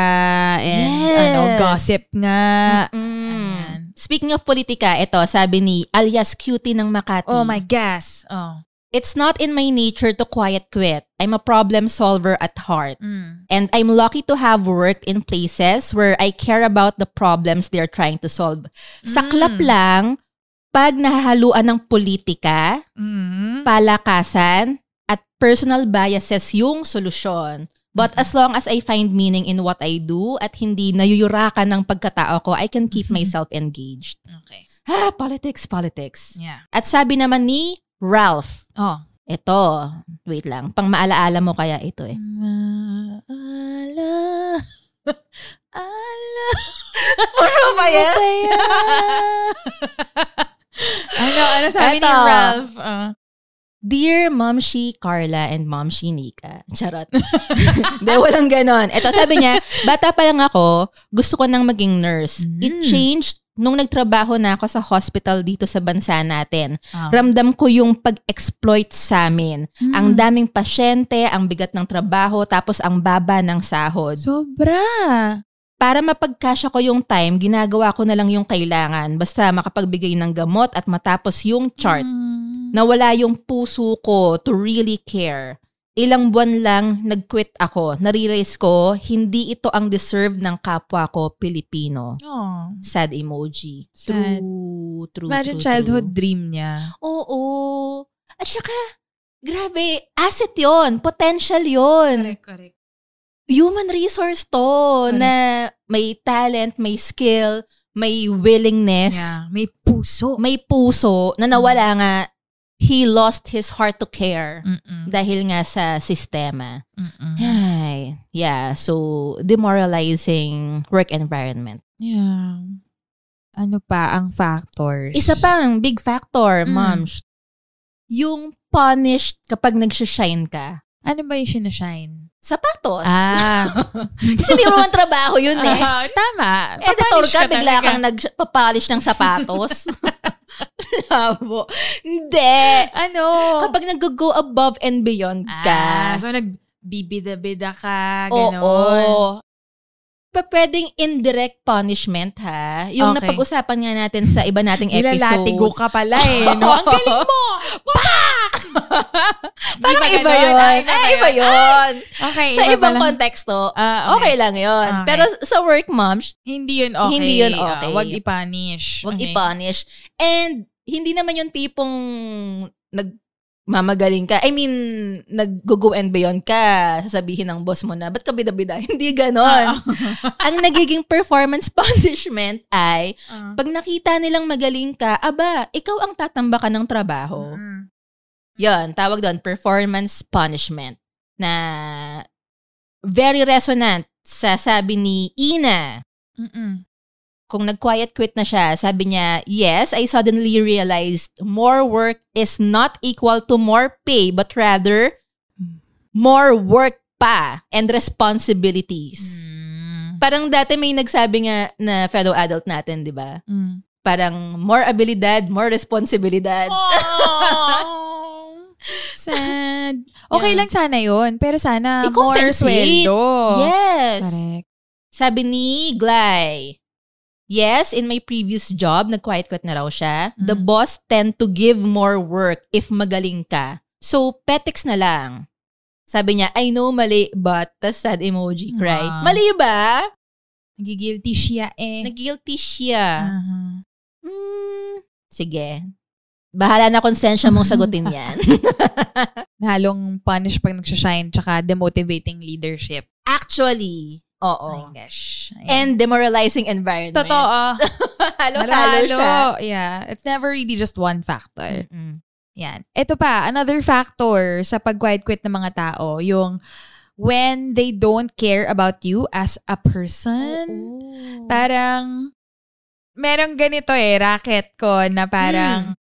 and Yes. ano, gossip nga. Mm. Ayan. Speaking of politika, ito, sabi ni alias Cutie ng Makati. Oh my gas. Oh. It's not in my nature to quiet quit. I'm a problem solver at heart. Mm. And I'm lucky to have worked in places where I care about the problems they're trying to solve. Saklap Mm. lang, pag nahahaluan ng politika, Mm. palakasan, at personal biases yung solusyon. But as long as I find meaning in what I do at hindi nayuyurakan ng pagkatao ko, I can keep myself engaged. Okay. Ah, politics, politics. Yeah. At sabi naman ni Ralph, Oh. ito, wait lang, pang maalaala mo kaya ito eh. Maala. Ala. Puro ba yan? ano, ano sabi ni Eto. Ralph? Oh. Dear Momshi Carla and Momshi Nika. Charot. Hindi, walang ganon. Ito, sabi niya, bata pa lang ako, gusto ko nang maging nurse. It Mm. changed nung nagtrabaho na ako sa hospital dito sa bansa natin. Ah. Ramdam ko yung pag-exploit sa amin. Mm. Ang daming pasyente, ang bigat ng trabaho, tapos ang baba ng sahod. Sobra. Para mapagkasya ko yung time, ginagawa ko na lang yung kailangan. Basta makapagbigay ng gamot at matapos yung chart. Mm. Nawala yung puso ko to really care. Ilang buwan lang nag-quit ako. Narealize ko, hindi ito ang deserve ng kapwa ko Pilipino. Oh. Sad emoji. Sad. True, true, Imagine true, childhood true. dream niya. Oo. At saka, grabe, asset yon Potential yon correct. Human resource to Correct. na may talent, may skill, may willingness, Yeah. May puso. may puso na nawala nga he lost his heart to care Mm-mm. dahil nga sa sistema. Mm-mm. Ay, yeah, so demoralizing work environment. Yeah. Ano pa ang factors? Isa pang big factor, Mm. moms. Yung punished kapag nagsashine ka. Ano ba yung sinashine? Sapatos. Ah. Kasi hindi mo naman trabaho yun eh. Ah, tama. Editor Papanish ka, bigla talaga. kang nagpapolish ng sapatos. Labo. Hindi. Ano? Kapag nag-go above and beyond Ah, ka. so nagbibida-bida ka, Oo. Pa pwedeng indirect punishment ha. Yung Okay. napag-usapan nga natin sa iba nating Nilalatigo episodes. ka pala eh, no? Ang galing mo! Pak! Parang ba iba yun. Ah, Eh, iba ba iba yun? Okay, Sa iba ibang konteksto, Ah, okay lang yun. Okay. Pero sa work moms, Hindi yun okay. Hindi yun okay. Ah, wag i-punish. wag Okay. i-punish. And hindi naman yung tipong nag mamagaling ka. I mean, nag-go and beyond ka. Sasabihin ng boss mo na, ba't ka bida-bida? Hindi ganon. Ang nagiging performance punishment ay, Ah. pag nakita nilang magaling ka, aba, ikaw ang tatambakan ng trabaho. Mm. Yon, tawag doon, performance punishment. Na very resonant sa sabi ni Ina. Mm-mm. Kung nag-quiet quit na siya, sabi niya, yes, I suddenly realized more work is not equal to more pay, but rather more work pa and responsibilities. Mm. Parang dati may nagsabi nga na fellow adult natin, di ba? Mm. Parang more abilidad, more responsibilidad. Sad. Okay Yeah. lang sana yon pero sana more sweldo. Yes. Correct. Sabi ni Glay, Yes, in my previous job, nag-quiet quit na raw siya. The Mm. boss tend to give more work if magaling ka. So, petics na lang. Sabi niya, I know mali, but, tas sad emoji, cry. Ah. Mali ba? Nagigilty siya eh. Nag-guilty siya. Aha. Hmm, sige. Bahala na konsensya mong sagutin yan. Halong punish pag nagsashine tsaka demotivating leadership. Actually, Oh oo. my gosh. Ayan. And demoralizing environment. Totoo. Halo-halo siya. Yeah. It's never really just one factor. Mm-mm. Yan. Ito pa, another factor sa pag-quiet quit ng mga tao, yung when they don't care about you as a person. Oo. Parang, merong ganito eh, racket ko na parang,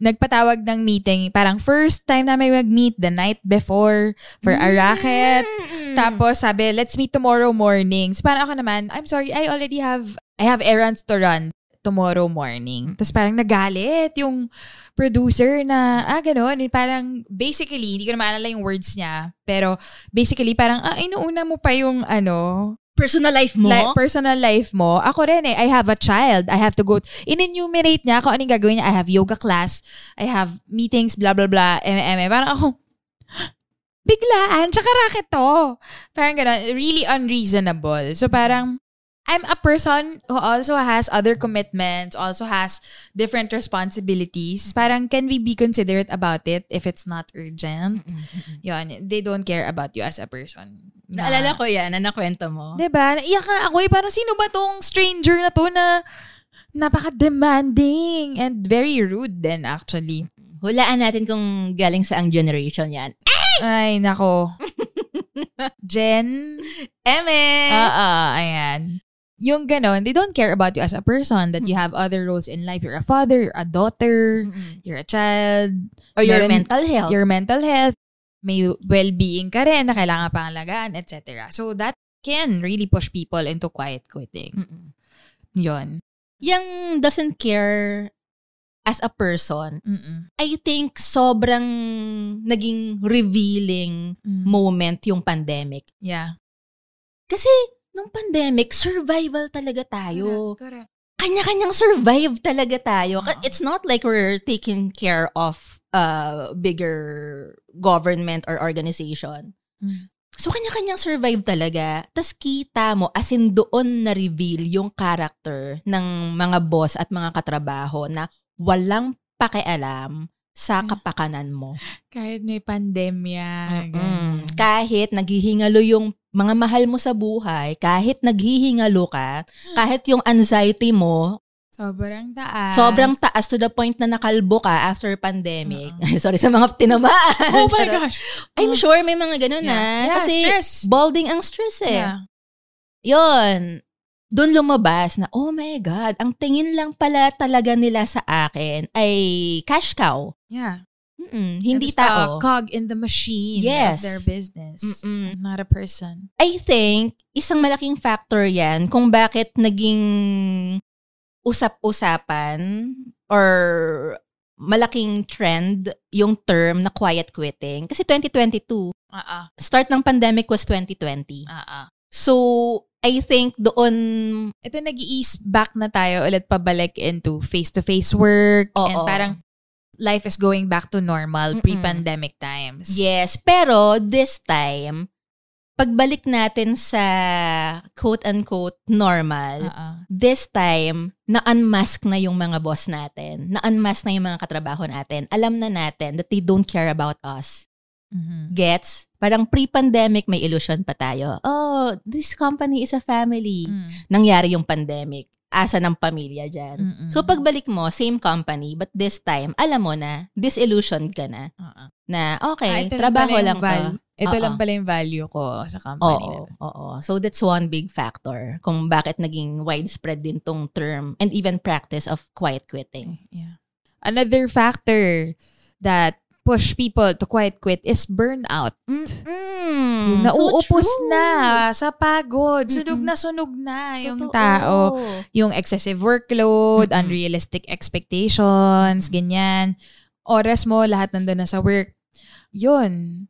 nagpatawag ng meeting, parang first time namin mag-meet the night before for a racket. Mm-mm. Tapos sabi, let's meet tomorrow morning. So parang ako naman, I'm sorry, I already have, I have errands to run tomorrow morning. Tapos parang nagalit yung producer na, ah, ganun. Parang, basically, hindi ko na maalala yung words niya. Pero, basically, parang, ah, inuuna mo pa yung, ano, Personal life mo? li- personal life mo. Ako rin eh, I have a child. I have to go, in-enumerate niya kung anong gagawin niya. I have yoga class. I have meetings, blah, blah, blah, eme, Parang ako, biglaan, tsaka racket to. Parang gano'n, really unreasonable. So parang, I'm a person who also has other commitments, also has different responsibilities. Parang, can we be considerate about it if it's not urgent? Yun, they don't care about you as a person. Na- Naalala ko yan, na nakwento mo. Diba? Naiyak nga ako eh. Parang sino ba tong stranger na to na napaka-demanding and very rude din actually. Hulaan natin kung galing sa ang generation yan. Ay, nako. Jen? Eme! Oo, ayan. Yung ganon, they don't care about you as a person, that you have other roles in life. You're a father, you're a daughter, you're a child, Or your Meron- mental health. your mental health, may well-being ka rin na kailangan pangalagaan, etc. So that can really push people into quiet quitting. Mm-mm. Yon. Yung doesn't care as a person, Mm-mm. I think sobrang naging revealing Mm. moment yung pandemic. Yeah. Kasi nung pandemic, survival talaga tayo. Correct. Kanya-kanyang survive talaga tayo. Oo. It's not like we're taking care of a bigger government or organization. Mm. So, kanya-kanyang survive talaga. Tapos kita mo, as in doon na-reveal yung character ng mga boss at mga katrabaho na walang pakialam sa kapakanan mo. Kahit may pandemya. Kahit naghihingalo yung mga mahal mo sa buhay, kahit naghihingalo ka, kahit yung anxiety mo, Sobrang taas. sobrang taas to the point na nakalbo ka after pandemic. Sorry sa mga tinamaan. Oh my gosh. I'm sure may mga ganun Yeah. na. Yeah, Kasi stress. balding ang stress eh. Yeah. Yun. Doon lumabas na, oh my God, ang tingin lang pala talaga nila sa akin ay cash cow. Yeah. Mm-mm, hindi a tao. cog in the machine Yes. of their business. Mm-mm. Not a person. I think, isang malaking factor yan kung bakit naging usap-usapan or malaking trend yung term na quiet quitting. Kasi 2022, Uh-uh. start ng pandemic was 2020. Uh-uh. So, I think doon, Ito nag-ease back na tayo ulit pabalik into face-to-face work. And Oo. parang life is going back to normal Mm-mm. pre-pandemic times. yes, pero this time, pagbalik natin sa quote-unquote normal, Uh-uh. this time, na-unmask na yung mga boss natin. Na-unmask na yung mga katrabaho natin. Alam na natin that they don't care about us. Mhm. Gets? Parang pre-pandemic, may illusion pa tayo. Oh, this company is a family. Mm. Nangyari yung pandemic. Asa ng pamilya dyan. Mm-mm. So, pagbalik mo, same company, but this time, alam mo na, disillusioned ka na. Uh-uh. Na, Ah, okay, ito trabaho lang val- to. Ito Oo. lang pala yung value ko sa company. Oo, oo. So that's one big factor kung bakit naging widespread din tong term and even practice of quiet quitting. Yeah. Another factor that push people to quiet quit is burnout. Mm, Nauupos so true. na sa pagod. Sunog Mm-mm. na sunog na yung Totoo. tao. Yung excessive workload, Mm-mm. unrealistic expectations, ganyan. Oras mo, lahat nandun na sa work. Yun.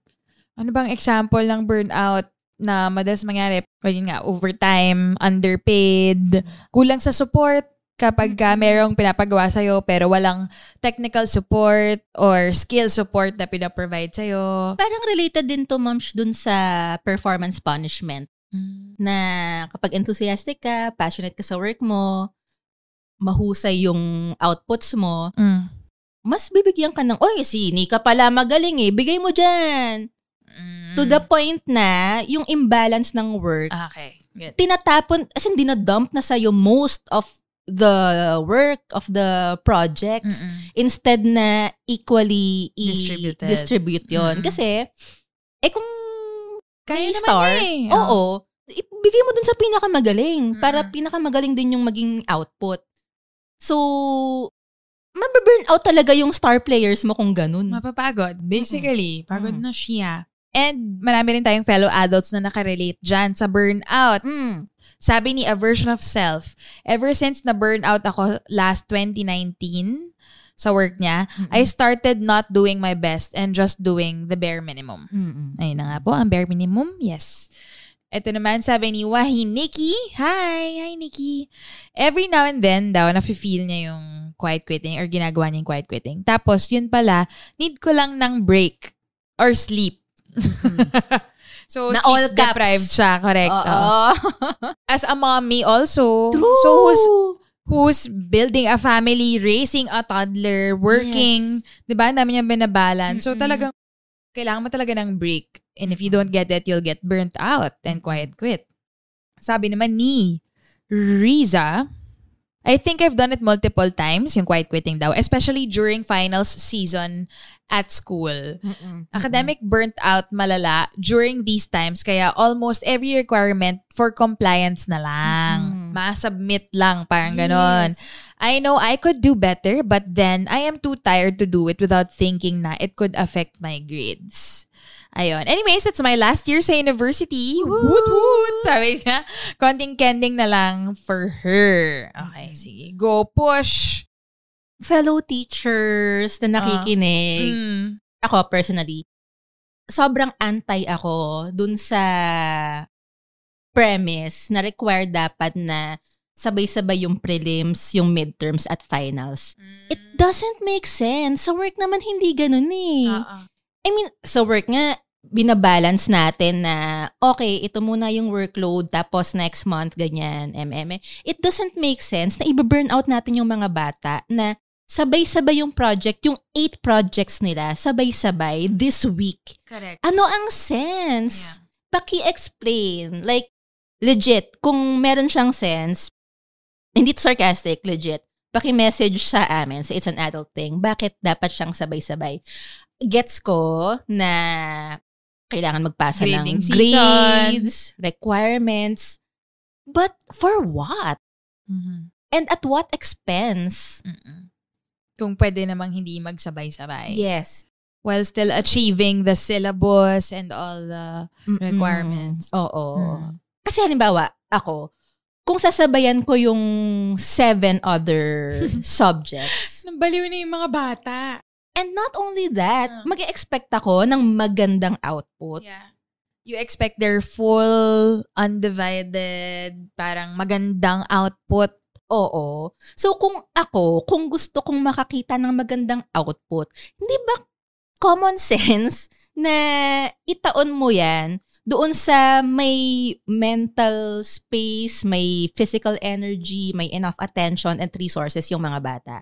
Ano bang example ng burnout na madalas mangyari? Yun nga, overtime, underpaid, kulang sa support kapag ka merong pinapagawa sa'yo pero walang technical support or skill support na pinaprovide sa'yo. Parang related din to, Moms, dun sa performance punishment. Na kapag enthusiastic ka, passionate ka sa work mo, mahusay yung outputs mo, Mm. mas bibigyan ka ng, oy, si Nika pala magaling eh, bigay mo dyan. To the point na, yung imbalance ng work, Okay. Good. tinatapon, as in, dinadump na sa'yo most of the work of the projects Mm-mm. instead na equally i- Distributed. distribute. Mm. Kasi, eh kung Kaya star, eh. oo, ibigay mo dun sa pinakamagaling para Mm-mm. pinakamagaling din yung maging output. So, mababurn out talaga yung star players mo kung ganun. Mapapagod. Basically, pagod Mm. na siya. And marami rin tayong fellow adults na nakarelate dyan sa burnout. Mm. Sabi ni A Version of Self, ever since na burnout ako last 2019 sa work niya, I started not doing my best and just doing the bare minimum. Mm-mm. Ayun na nga po, ang bare minimum, yes. Ito naman sabi ni Wahi Nikki. Hi! Hi, Nikki. Every now and then daw, nafe-feel niya yung quiet quitting or ginagawa niya yung quiet quitting. Tapos, yun pala, need ko lang ng break or sleep. so, Na all caps. deprived siya, correct. Oo. As a mommy also. True. So, who's who's building a family, raising a toddler, working, 'di ba? Ang Dami niyang binabalance. So talagang kailangan mo talaga ng break. And if you don't get it, you'll get burnt out and quiet quit. Sabi naman ni Riza, I think I've done it multiple times, yung quiet quitting daw, especially during finals season at school. Mm-mm. Academic burnt out malala during these times kaya almost every requirement for compliance na lang. Mm-mm. Ma-submit lang, parang ganon. Yes. I know I could do better but then I am too tired to do it without thinking na it could affect my grades. Ayun. Anyways, it's my last year sa university. Woot woot! Sabi niya, konting kending na lang for her. Okay, sige. Go push! Fellow teachers na nakikinig. Mm. Ako, personally, sobrang anti ako dun sa premise na required dapat na sabay-sabay yung prelims, yung midterms at finals. It doesn't make sense. Sa work naman hindi ganun eh. Oo. I mean, sa work nga, binabalance natin na, okay, ito muna yung workload, tapos next month, ganyan, MM. It doesn't make sense na i-burn out natin yung mga bata na sabay-sabay yung project, yung eight projects nila, sabay-sabay this week. Correct. Ano ang sense? Paki-explain. Like, legit, kung meron siyang sense, hindi sarcastic, legit, paki-message sa amin, sa It's an Adult Thing, bakit dapat siyang sabay-sabay. Gets ko na kailangan magpasa Grading ng season. grades, requirements, but for what? Mhm. And at what expense? Mm-mm. Kung pwede namang hindi magsabay-sabay. Yes. While still achieving the syllabus and all the Mm-mm. requirements. Oo. Mm. Kasi halimbawa, ako, kung sasabayan ko yung seven other subjects, Nambaliw na yung mga bata. And not only that, Ah. mag expect ako ng magandang output. Yeah. You expect their full, undivided, parang magandang output. Oo. So kung ako, kung gusto kong makakita ng magandang output, hindi ba common sense na itaon mo yan doon sa may mental space, may physical energy, may enough attention and resources yung mga bata.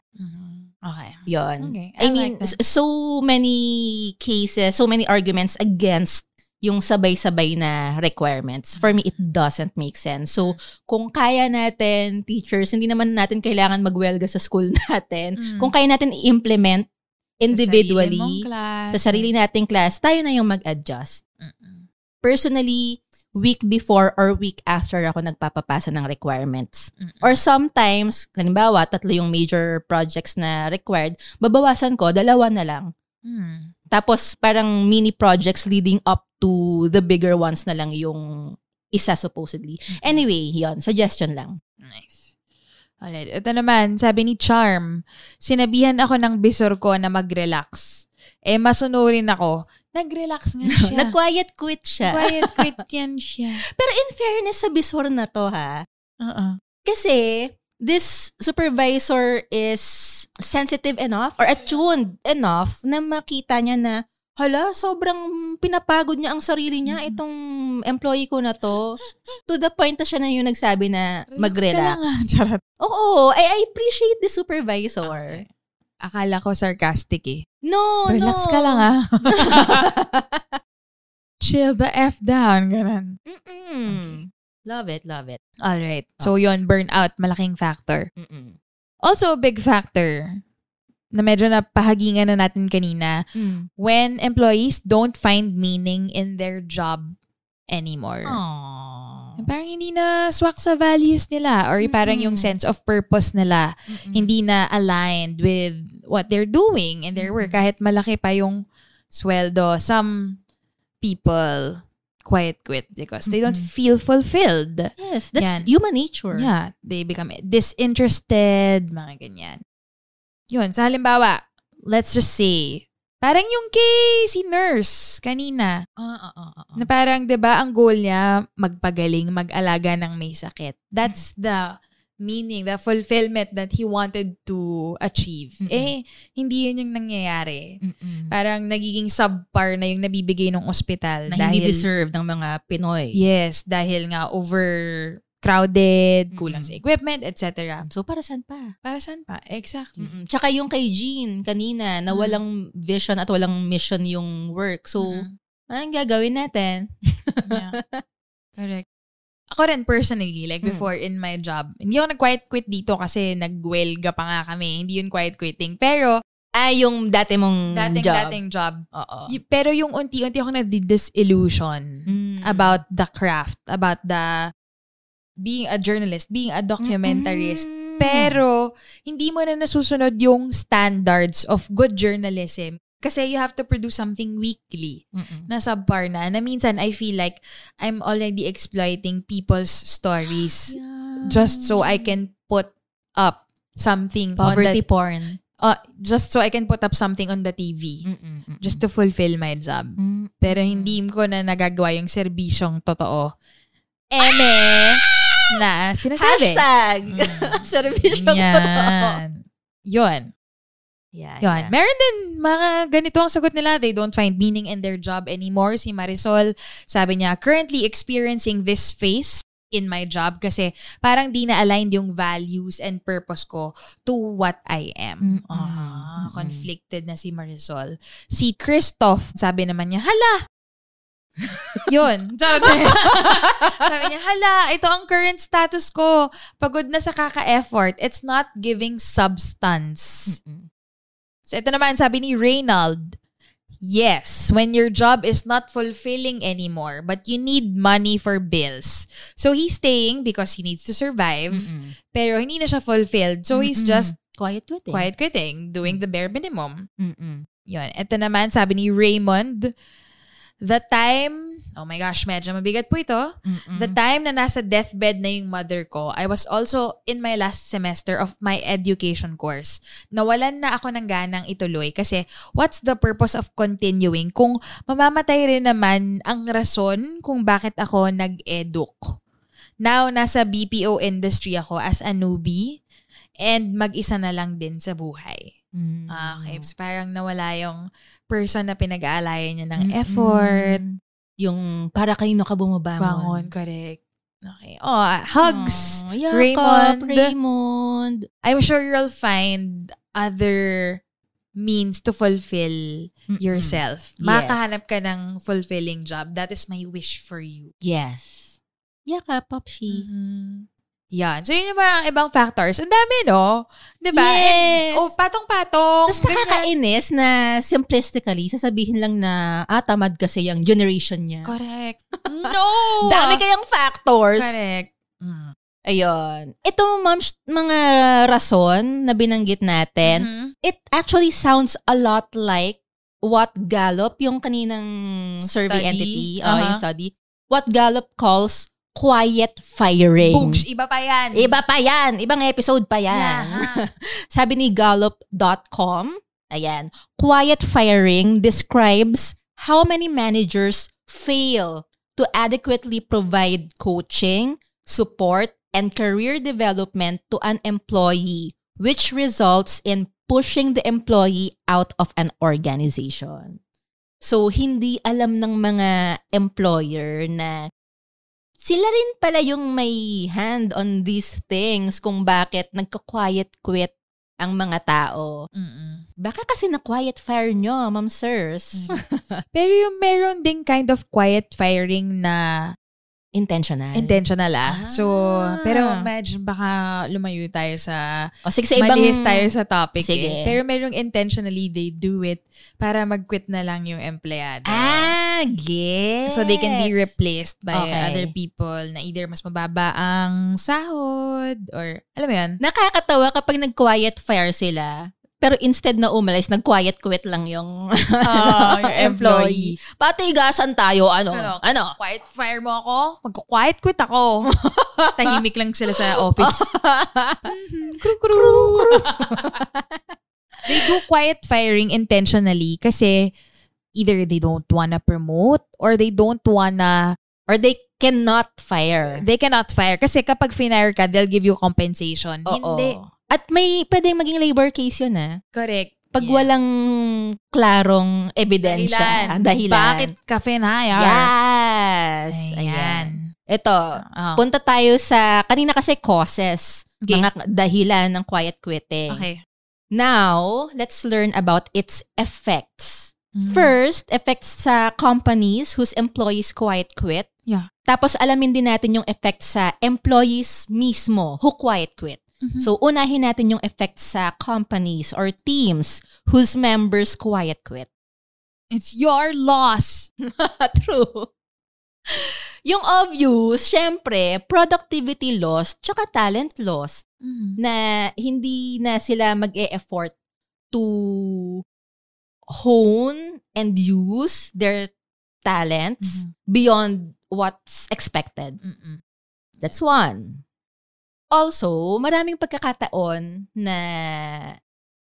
Okay. Yon. Okay, I, I mean, like that. so many cases, so many arguments against yung sabay-sabay na requirements. For me, it doesn't make sense. So, kung kaya natin, teachers, hindi naman natin kailangan magwelga sa school natin. Mm. Kung kaya natin i-implement individually, Sa sarili sa sarili nating class, tayo na yung mag-adjust. Mm-mm. Personally, week before or week after ako nagpapapasa ng requirements. Mm-mm. Or sometimes, halimbawa, tatlo yung major projects na required, babawasan ko, dalawa na lang. Hmm. Tapos, parang mini projects leading up to the bigger ones na lang yung isa supposedly. Anyway, yon suggestion lang. Nice. Alright. Ito naman, sabi ni Charm, sinabihan ako ng bisor ko na mag-relax. Eh, masunurin ako. Nag-relax nga siya. Nag-quiet quit siya. Quiet quit yan siya. Pero in fairness sa bisor na to ha, Oo. kasi this supervisor is sensitive enough or attuned enough na makita niya na hala, sobrang pinapagod niya ang sarili niya itong employee ko na to. To the point na siya na yung nagsabi na Relax ka mag-relax. lang. Charot. Oo, I, I appreciate the supervisor. Okay. Akala ko sarcastic eh. No, Relax no. ka lang ah. Chill the F down. Ganun. Mm-mm. Love it, love it. Alright. So yun, burnout, malaking factor. Mm-mm. Also, a big factor na medyo napahagingan na natin kanina, Mm. when employees don't find meaning in their job anymore. Aww. Parang hindi na swak sa values nila or parang yung sense of purpose nila Mm-mm. hindi na aligned with what they're doing in their work. Kahit malaki pa yung sweldo. Some people quiet quit because they don't feel fulfilled. Yes, that's Yan. human nature. Yeah, they become disinterested, mga ganyan. Yun, sa halimbawa, let's just say, parang yung kay si nurse kanina, Ah, ah, ah, ah, ah. na parang 'di ba ang goal niya magpagaling, mag-alaga ng may sakit. That's the meaning, the fulfillment that he wanted to achieve. Mm-mm. Eh, hindi yun yung nangyayari. Mm-mm. Parang nagiging subpar na yung nabibigay ng ospital. na dahil, hindi deserve ng mga Pinoy. Yes, dahil nga overcrowded, kulang Mm-mm. sa equipment, etc. So, para saan pa? Para saan pa? Exactly. Mm-mm. Tsaka yung kay Jean kanina na Mm. walang vision at walang mission yung work. So, Mm-mm. anong gagawin natin? Yeah. Correct. Ako rin personally, like Mm. before in my job, hindi ako nag-quiet quit dito kasi nag-welga pa nga kami. Hindi yun quiet quitting. Pero, Ah, yung dati mong dating, job. dating job. Oo. Y- pero yung unti-unti ako na-disillusion Mm. about the craft, about the being a journalist, being a documentarist. Mm. Pero, hindi mo na nasusunod yung standards of good journalism. Kasi you have to produce something weekly Mm-mm. na subpar na, na minsan I feel like I'm already exploiting people's stories Yeah. just so I can put up something Poverty on porn. the, uh, just so I can put up something on the TV Mm-mm. just to fulfill my job. Mm. Pero hindi ko na nagagawa yung serbisyong totoo. Eme na sinasabi. Hashtag. Mm. Servisyo ko to. Yun. Yeah, Yun. yeah. Meron din mga ganito ang sagot nila. They don't find meaning in their job anymore. Si Marisol, sabi niya, currently experiencing this phase in my job kasi parang di na-aligned yung values and purpose ko to what I am. Mm-mm. Ah, Mm-mm. conflicted na si Marisol. Si Christoph, sabi naman niya, hala! Yun. Charot. sabi niya, hala, ito ang current status ko. Pagod na sa kaka-effort. It's not giving substance. Mm-mm. So ito naman sabi ni Reynald, Yes, when your job is not fulfilling anymore, but you need money for bills. So he's staying because he needs to survive, Mm-mm. pero hindi na siya fulfilled. So he's Mm-mm. just quiet quitting. quiet quitting, doing the bare minimum. Mm-mm. Yun. Ito naman, sabi ni Raymond, the time, oh my gosh, medyo mabigat po ito. Mm-mm. The time na nasa deathbed na yung mother ko, I was also in my last semester of my education course. Nawalan na ako ng ganang ituloy kasi what's the purpose of continuing kung mamamatay rin naman ang rason kung bakit ako nag-eduk. Now, nasa BPO industry ako as a newbie and mag-isa na lang din sa buhay. Mm. Ah, Okay, so parang nawala yung person na pinag-aalayan niya ng Mm-mm. effort, Yung para kanino ka bumabangon. Bangon, correct. Okay. Oh, hugs. Oh, yakap, Raymond. Raymond. I'm sure you'll find other means to fulfill Mm-mm. yourself. Yes. Makahanap ka ng fulfilling job. That is my wish for you. Yes. Yakap, Popshi. Mhm. Yan. So, yun yung mga ibang factors. Ang dami, no? Diba? Yes. And, oh, patong-patong. Tapos nakakainis na simplistically, sasabihin lang na, ah, tamad kasi yung generation niya. Correct. No! Dami kayang factors. Correct. Mm. Ayun. Ito, ma'am, mga rason na binanggit natin, Mhm. it actually sounds a lot like what Gallup, yung kaninang survey Study. entity, uh, Uh-huh. yung study, what Gallup calls quiet firing. Boogs, iba pa yan. Iba pa yan. Ibang episode pa yan. Yeah. Sabi ni Gallup.com, ayan, quiet firing describes how many managers fail to adequately provide coaching, support, and career development to an employee, which results in pushing the employee out of an organization. So, hindi alam ng mga employer na sila rin pala yung may hand on these things kung bakit nagka-quiet quit ang mga tao. Mm-mm. Baka kasi na-quiet fire nyo, ma'am sirs. Pero yung meron ding kind of quiet firing na Intentional. intentional ah. So, Ah. pero medyo baka lumayo tayo sa, o sige, sa ibang... malihis tayo sa topic Sige. eh. Pero merong intentionally they do it para mag-quit na lang yung empleyado. Ah, gets. So they can be replaced by Okay. other people na either mas mababa ang sahod or, alam mo yan? Nakakatawa kapag nag-quiet fire sila, Pero instead na umalis, nag-quiet quit lang yung, Ah, yung employee. Patigasan tayo, ano? Ano? Ano? Quiet fire mo ako? Magko-quiet quit ako. Tahimik lang sila sa office. Mhm, kru kru. they do quiet firing intentionally kasi either they don't wanna promote or they don't wanna Or they cannot fire. they cannot fire kasi kapag finire ka they'll give you compensation. Oo. Hindi. At may pwedeng maging labor case yun, ah. Correct. Pag Yeah. walang klarong ebidensya. Dahilan. Bakit ka finire? Yes. Ayan. Ayan. Ito, Oh. punta tayo sa, kanina kasi causes, Okay. mga dahilan ng quiet quitting. Okay. Now, let's learn about its effects. Mm. First, effects sa companies whose employees quiet quit. Yeah. Tapos alamin din natin yung effects sa employees mismo who quiet quit. Mhm. So, unahin natin yung effects sa companies or teams whose members quiet quit. It's your loss. True. Yung obvious, syempre, productivity loss tsaka talent loss na hindi na sila mag-e-effort to hone and use their talents Mhm. beyond what's expected. Mm-mm. That's one. Also, maraming pagkakataon na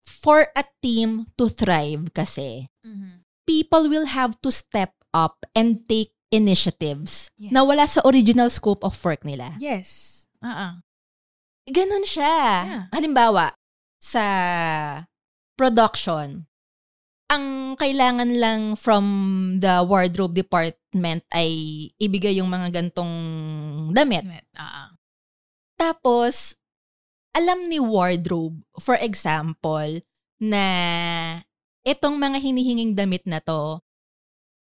for a team to thrive kasi, Mhm. people will have to step up and take initiatives Yes. na wala sa original scope of work nila. Yes. Uh-uh. Ganon siya. Yeah. Halimbawa, sa production, ang kailangan lang from the wardrobe department ay ibigay yung mga gantong damit. Uh-uh. Tapos, alam ni wardrobe, for example, na itong mga hinihinging damit na to,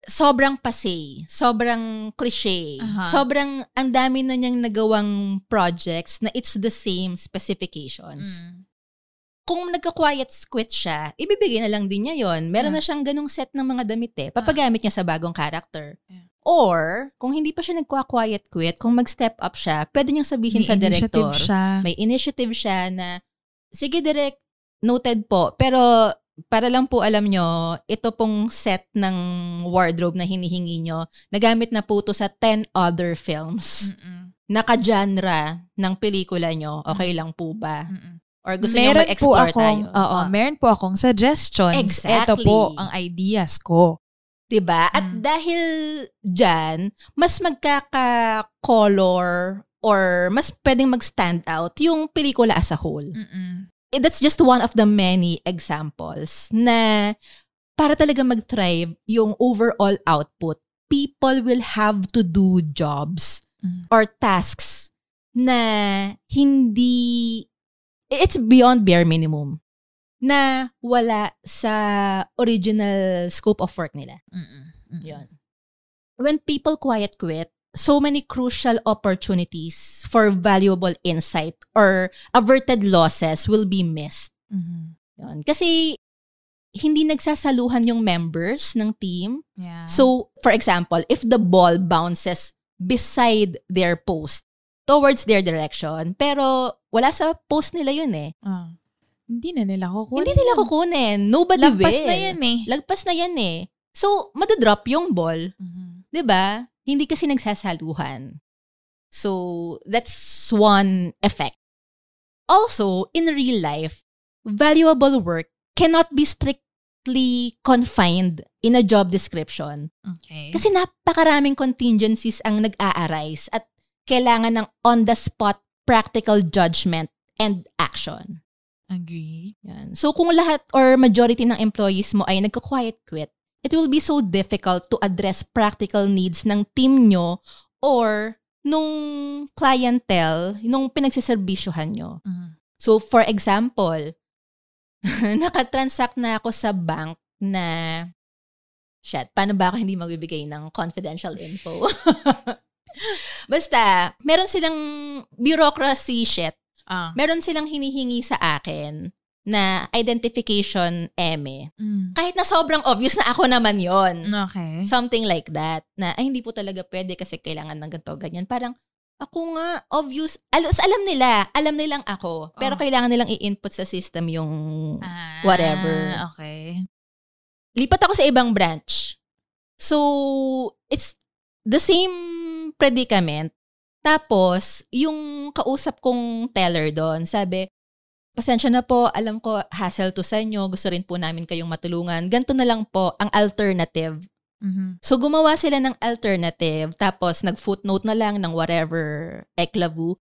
sobrang pase, sobrang cliche, Aha. sobrang ang dami na niyang nagawang projects na it's the same specifications. Mm. Kung nagka-quiet quit siya, ibibigay na lang din niya yon. Meron Yeah. na siyang ganong set ng mga damit eh. Papagamit niya sa bagong character. Yeah. Or, kung hindi pa siya nagka-quiet quit, kung mag-step up siya, pwede niyang sabihin May sa director, siya. may initiative siya na, sige direct, noted po, pero para lang po alam nyo, ito pong set ng wardrobe na hinihingi nyo, nagamit na po to sa 10 other films. Mm-mm. Naka-genre ng pelikula nyo, okay lang po ba? Mm-mm. Or gusto nyo meron po mag-explore akong, tayo? Oo, Ah. meron po akong suggestions. Ito Exactly. po ang ideas ko. 'Di ba? At Mm. dahil diyan, mas magkaka-color or mas pwedeng mag-stand out yung pelikula as a whole. Mm-mm. Eh, That's just one of the many examples na para talaga mag-thrive yung overall output, people will have to do jobs Mm. or tasks na hindi it's beyond bare minimum na wala sa original scope of work nila. Mm-mm. Mm-mm. Yun. When people quiet quit, so many crucial opportunities for valuable insight or averted losses will be missed. Mhm. Yun. Kasi hindi nagsasaluhan yung members ng team. Yeah. So, for example, if the ball bounces beside their post towards their direction, pero wala sa post nila yun eh. Ah. Hindi na nila kukunin. Hindi nila kukunin. Nobody Lagpas will. na yan eh. Lagpas na yan eh. So, madadrop yung ball. Mhm. 'di ba? Hindi kasi nagsasaluhan. So, that's one effect. Also, in real life, valuable work cannot be strictly confined in a job description. Okay. Kasi napakaraming contingencies ang nag-a-arise at kailangan ng on-the-spot practical judgment and action. Agree. Yan. So kung lahat or majority ng employees mo ay nagko-quiet quit, it will be so difficult to address practical needs ng team nyo or nung clientele, nung pinagsiservisyohan nyo. Mhm. So for example, nakatransact na ako sa bank na shit, paano ba ako hindi magbibigay ng confidential info? Basta, meron silang bureaucracy shit Ah. meron silang hinihingi sa akin na identification eme. Mm. Kahit na sobrang obvious na ako naman yon Okay. Something like that. Na, ay, hindi po talaga pwede kasi kailangan ng ganito, ganyan. Parang, Ako nga, obvious. Al- alam nila, alam nilang ako. Pero Oh. kailangan nilang i-input sa system yung Ah, whatever. Okay. lipat ako sa ibang branch. So, it's the same predicament. Tapos, yung kausap kong teller doon, sabi, pasensya na po, alam ko, hassle to sa inyo, gusto rin po namin kayong matulungan. Ganto na lang po, ang alternative. Mhm. So, gumawa sila ng alternative, tapos nag-footnote na lang ng whatever eklavu,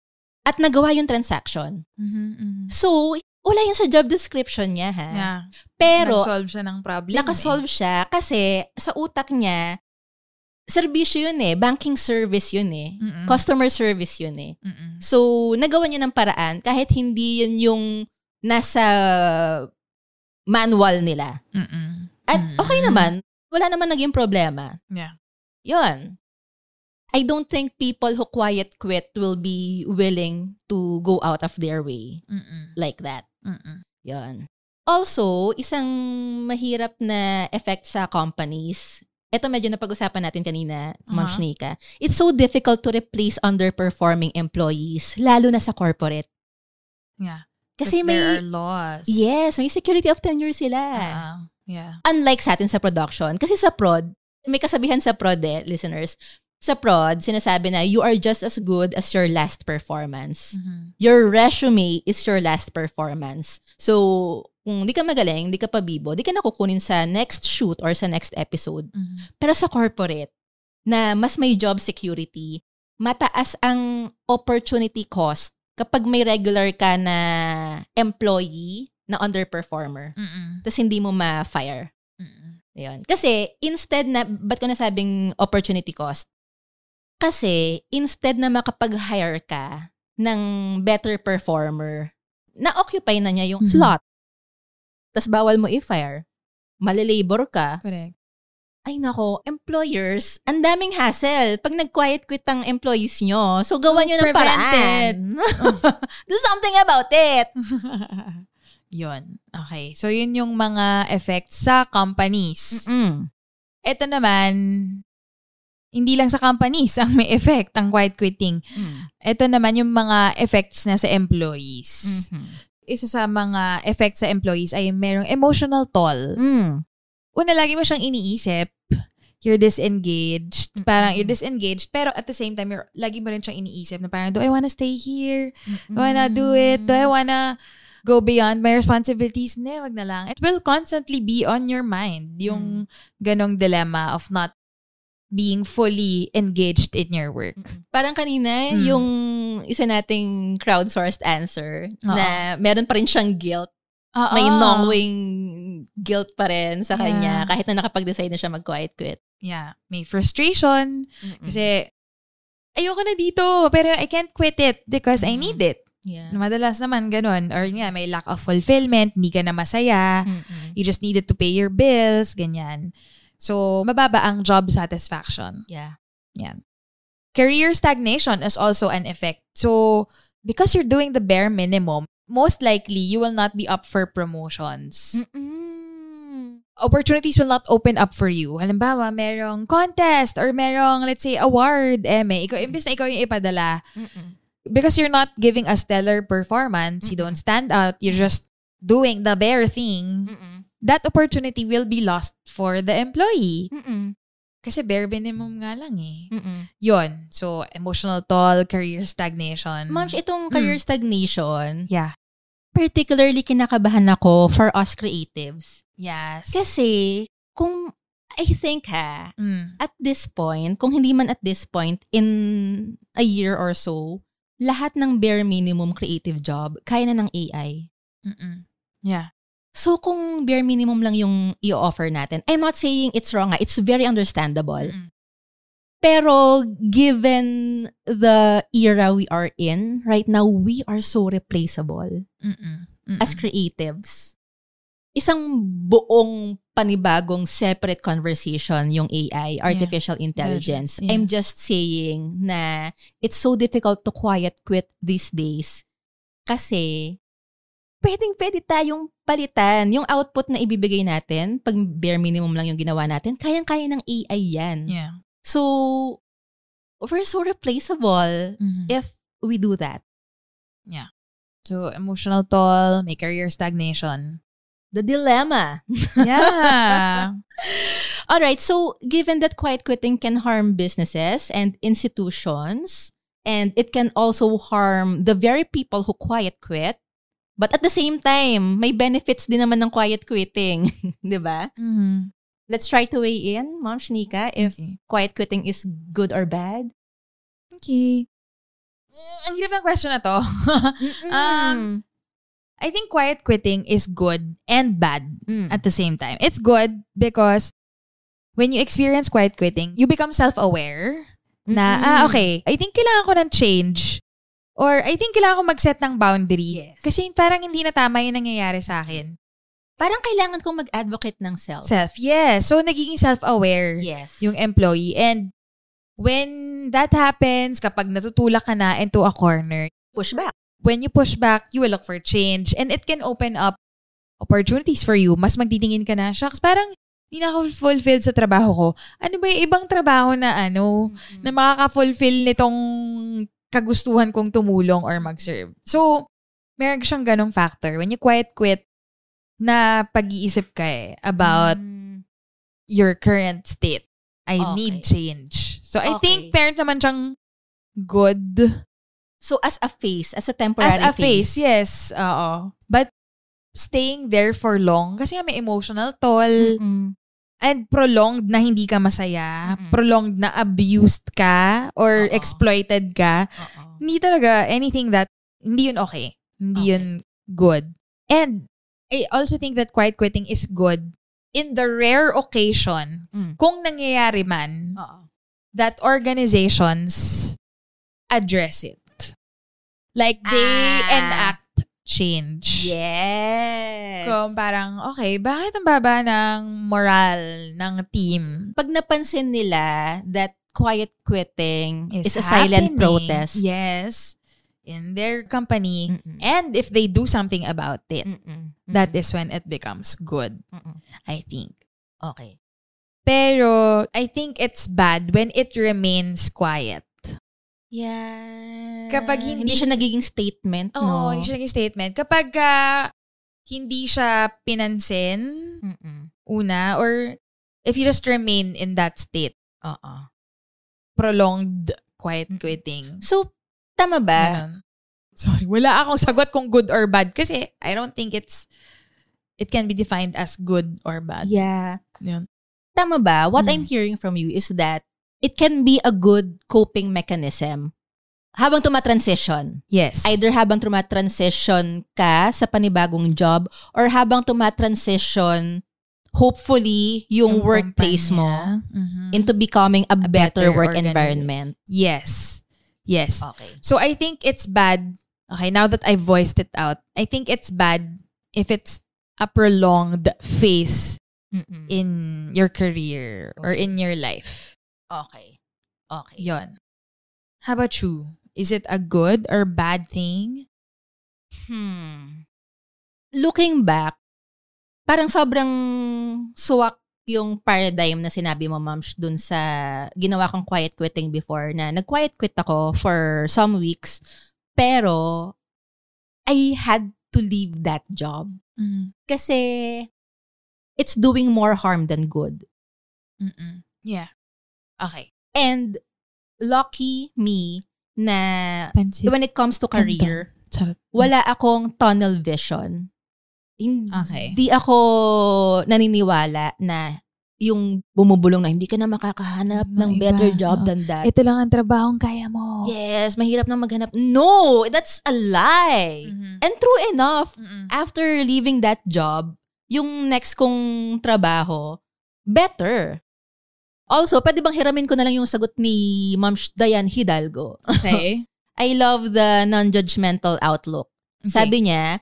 at nagawa yung transaction. Mhm, mhm. So, wala yun sa job description niya, ha? Yeah. Pero, Nag-solve siya ng problem. Nakasolve siya kasi sa utak niya, serbisyo yun eh. Banking service yun eh. Mm-mm. Customer service yun eh. Mm-mm. So, nagawa niya ng paraan kahit hindi yun yung nasa manual nila. Mm-mm. At okay naman, wala naman naging problema. Yeah. Yun. I don't think people who quiet quit will be willing to go out of their way Mm-mm. like that. Mm-mm. Yon. Also, isang mahirap na effect sa companies, ito medyo napag-usapan natin kanina, Ma'am Aha. Shnika. It's so difficult to replace underperforming employees, lalo na sa corporate. Yeah. Kasi there may, are laws. yes, may security of tenure sila. Ah, yeah. Unlike sa atin sa production. Kasi sa prod, may kasabihan sa prod eh, listeners. Sa prod, sinasabi na you are just as good as your last performance. Mhm. Your resume is your last performance. So, kung di ka magaling, di ka pabibo, di ka nakukunin sa next shoot or sa next episode. Mhm. Pero sa corporate, na mas may job security, mataas ang opportunity cost kapag may regular ka na employee na underperformer. Tapos hindi mo ma-fire. Ayun. Kasi instead na, ba't ko nasabing opportunity cost? Kasi instead na makapag-hire ka ng better performer, na-occupy na niya yung Mhm. slot. Tapos bawal mo i-fire. Malilabor ka. Correct. Ay nako, employers, ang daming hassle pag nag-quiet quit ang employees nyo. So, gawan nyo ng paraan. Do something about it. yun. Okay. So, yun yung mga effects sa companies. Mm. Ito naman, hindi lang sa companies ang may effect ang quiet quitting. Mm. Ito naman yung mga effects na sa employees. Mhm. Isa sa mga effects sa employees ay merong emotional toll. Mm. Una, lagi mo siyang iniisip. You're disengaged. Parang you're disengaged, pero at the same time, you're, lagi mo rin siyang iniisip na parang, do I wanna stay here? Do I wanna do it? Do I wanna go beyond my responsibilities? Ne, wag na lang. It will constantly be on your mind. Yung ganong dilemma of not being fully engaged in your work. Parang kanina, Mm. yung isa nating crowdsourced answer Oo. na meron pa rin siyang guilt. Oo. May knowing guilt pa rin sa Yeah. kanya kahit na nakapag-decide na siya mag-quiet quit. Yeah. May frustration. Kasi, ayoko na dito, pero I can't quit it because I Mm. need it. yeah. Madalas naman ganun. Or nga, may lack of fulfillment, hindi ka na masaya, Mm-mm. you just needed to pay your bills, ganyan. So, mababa ang job satisfaction. Yeah. Yan. Career stagnation is also an effect. So, because you're doing the bare minimum, most likely you will not be up for promotions. Mm-mm. Opportunities will not open up for you. Halimbawa, merong contest or merong, let's say, award, eme. Ikaw, imbes na ikaw yung ipadala, Mm-mm. because you're not giving a stellar performance, you don't stand out, you're just doing the bare thing, Mm-mm. That opportunity will be lost for the employee. Mm-mm. Kasi bare minimum nga lang eh. Mm-mm. Yon. So, emotional toll, career stagnation. Ma'am, itong career stagnation, Yeah. particularly kinakabahan ako for us creatives. Yes. Kasi, kung, I think ha, Mm. at this point, kung hindi man at this point, in a year or so, lahat ng bare minimum creative job, kaya na ng AI. Mm-mm. Yeah. So, kung bare minimum lang yung i-offer natin, I'm not saying it's wrong. It's very understandable. Mm-mm. Pero, given the era we are in, right now, we are so replaceable Mm-mm. Mm-mm. as creatives. Isang buong panibagong separate conversation yung AI, artificial intelligence. Intelligence, yeah. I'm just saying na it's so difficult to quiet quit these days kasi pwedeng pwede tayong palitan. Yung output na ibibigay natin, pag bare minimum lang yung ginawa natin, kayang-kaya ng AI yan. Yeah. So, we're so replaceable Mhm. if we do that. So, emotional toll, may career stagnation. The dilemma. Yeah. All right, so given that quiet quitting can harm businesses and institutions, and it can also harm the very people who quiet quit, but at the same time, may benefits din naman ng quiet quitting, 'di ba? Mhm. Let's try to weigh in, Mom Shnika, if Okay. quiet quitting is good or bad. Okay. Mm, ang hirap ng question na to. Um, I think quiet quitting is good and bad Mm. at the same time. It's good because when you experience quiet quitting, you become self-aware na, Mm-mm. ah, okay, I think kailangan ko ng change. Or I think kailangan ko mag-set ng boundary. Yes. Kasi parang hindi na tama yung nangyayari sa akin. Parang kailangan kong mag-advocate ng self. Self, yes. So, nagiging self-aware Yes. yung employee. And when that happens, kapag natutulak ka na into a corner, pushback. when you push back, you will look for change. And it can open up opportunities for you. Mas magtitingin ka na, shucks, parang hindi na ako fulfilled sa trabaho ko. Ano ba yung ibang trabaho na ano, na makaka-fulfill nitong kagustuhan kong tumulong or mag-serve. So, meron siyang ganong factor. When you quiet quit, na pag-iisip ka eh about Mm. your current state. I Okay. need change. So, I Okay. think meron naman siyang good So as a face, as a temporary As a face, yes. Oo. But staying there for long, kasi nga may emotional toll, Mm-mm. And prolonged na hindi ka masaya, Mm-mm. prolonged na abused ka, or Oo. exploited ka, Oo. hindi talaga anything that, hindi yun okay. Hindi Okay. yun good. And I also think that quiet quitting is good in the rare occasion, Mm. kung nangyayari man, Oo. that organizations address it. Like they Ah. enact change. Yes. Kung parang, okay, bakit ang baba ng moral ng team? Pag napansin nila that quiet quitting is, Is a silent protest. Yes. In their company. Mm-mm. And if they do something about it, Mm-mm. that is when it becomes good, Mm-mm. I think. Okay. Pero I think it's bad when it remains quiet. Yeah. Kapag hindi- siya nagiging statement, Oo, no? hindi siya naging statement. Kapag ah, hindi siya pinansin, Mm-mm. una, or if you just remain in that state, Oo. prolonged quiet quitting. So, tama ba? Ganon. Sorry, wala akong sagot kung good or bad kasi I don't think it's it can be defined as good or bad. Yeah. Yun. Tama ba? What Mm. I'm hearing from you is that it can be a good coping mechanism habang tumatransition. Yes. Either habang tumatransition ka sa panibagong job or habang tumatransition hopefully yung, workplace mo. Mhm. into becoming a, better, better work environment. Yes. Yes. Okay. So I think it's bad. Okay, now that I voiced it out, I think it's bad if it's a prolonged phase Mm-mm. in your career or Okay. in your life. Okay. Okay. Yon. How about you? Is it a good or bad thing? Hmm. Looking back, parang sobrang suwak yung paradigm na sinabi mo, Mams, dun sa ginawa kong quiet quitting before na nag-quiet quit ako for some weeks, pero I had to leave that job Mm. kasi it's doing more harm than good. Mm-mm. Yeah. Okay. And lucky me na Pansit. when it comes to career, Charot. wala akong tunnel vision. Okay. Hindi ako naniniwala na yung bumubulong na hindi ka na makakahanap Ng ng iba. better job Oo. than that. Ito lang ang trabahong kaya mo. yes, mahirap na maghanap. No, that's a lie. Mhm. And true enough, Mm-mm. after leaving that job, yung next kong trabaho, better. Also, pwede bang hiramin ko na lang yung sagot ni Ma'am Dayan Hidalgo? Okay. I love the non-judgmental outlook. Sabi niya,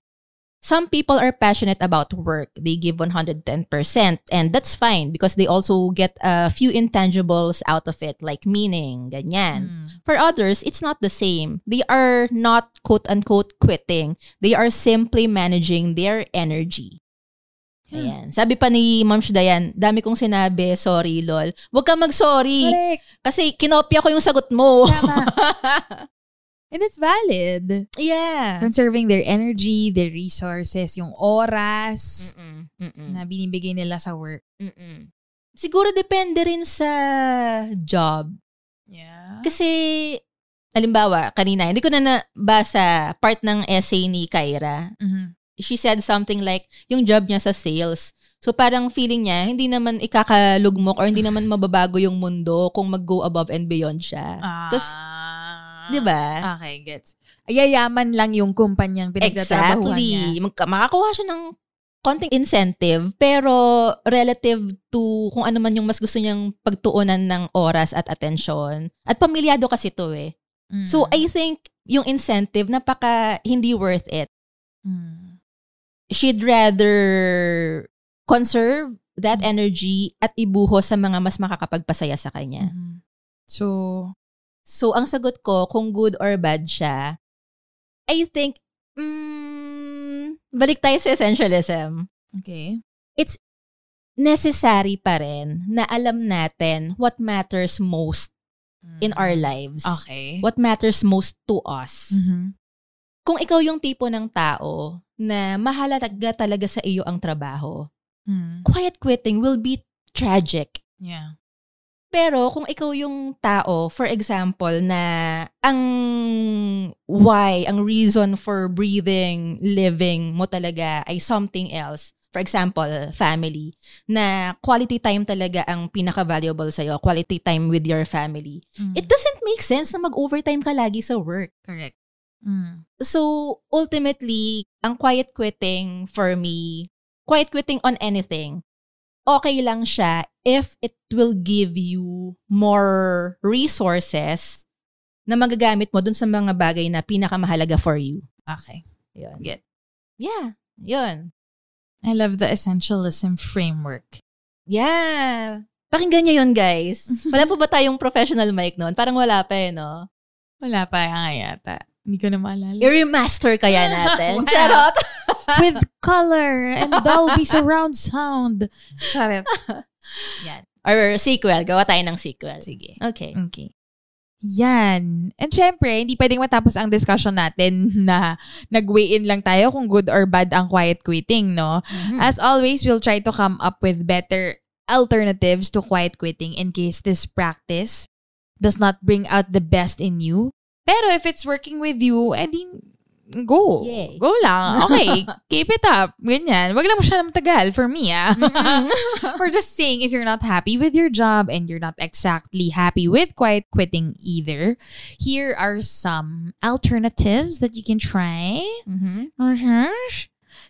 some people are passionate about work. They give 110%. And that's fine because they also get a few intangibles out of it, like meaning, ganyan. Mm. For others, it's not the same. They are not quote unquote quitting. They are simply managing their energy. Ayan. Sabi pa ni Ma'am Dayan, dami kong sinabi, sorry, lol. Huwag ka mag-sorry. Correct. Kasi kinopya ko yung sagot mo. Tama. And it's valid. yeah. Conserving their energy, their resources, yung oras Mm-mm. Mm-mm. na binibigay nila sa work. Mm-mm. Siguro depende rin sa job. Yeah. Kasi, halimbawa, kanina, hindi ko na nabasa part ng essay ni Kyra. Mhm. She said something like, yung job niya sa sales. So parang feeling niya, hindi naman ikakalugmok or hindi naman mababago yung mundo kung mag-go above and beyond siya. Tapos, Ah. di ba? Okay, gets. Ayayaman lang yung kumpanyang pinagtatrabahuan niya. Exactly. Makakuha siya ng konting incentive, pero relative to kung ano man yung mas gusto niyang pagtuunan ng oras at atensyon. At pamilyado kasi to eh. Mm. So, I think yung incentive, napaka hindi worth it. Mm. She'd rather conserve that energy at ibuhos sa mga mas makakapagpasaya sa kanya. Mhm. So, So, ang sagot ko, kung good or bad siya, I think, mm, balik tayo sa essentialism. okay. Necessary pa rin na alam natin what matters most in our lives. Mm. Okay. What matters most to us. Mhm. Kung ikaw yung tipo ng tao na mahalaga talaga sa iyo ang trabaho, Mm. quiet quitting will be tragic. Yeah. Pero kung ikaw yung tao, for example, na ang why, ang reason for breathing, living mo talaga ay something else. For example, family. Na quality time talaga ang pinaka-valuable sa'yo. Quality time with your family. Mm. It doesn't make sense na mag-overtime ka lagi sa work. correct. Mm. So, ultimately, ang quiet quitting for me, quiet quitting on anything, okay lang siya if it will give you more resources na magagamit mo dun sa mga bagay na pinakamahalaga for you. Okay. Yun. Get. Yeah. Yun. I love the essentialism framework. Yeah. Pakinggan nyo yun, guys. Wala pa ba tayong professional mic noon? Parang wala pa eh, no? Wala pa nga yata. Hindi ko na maalala. I-remaster kaya natin. Charot! With color and Dolby surround sound. Charot. Yan. Or sequel. Gawa tayo ng sequel. Sige. Okay. Okay. Yan. And syempre, hindi pwedeng matapos ang discussion natin na nag-weigh in lang tayo kung good or bad ang quiet quitting, no? Mhm. As always, we'll try to come up with better alternatives to quiet quitting in case this practice does not bring out the best in you. Pero if it's working with you, edi go. Yay. Go lang. Okay, keep it up. Ganyan. Wag lang masyadong matagal for me, ah. We're just saying if you're not happy with your job and you're not exactly happy with quiet quitting either, here are some alternatives that you can try. Mhm.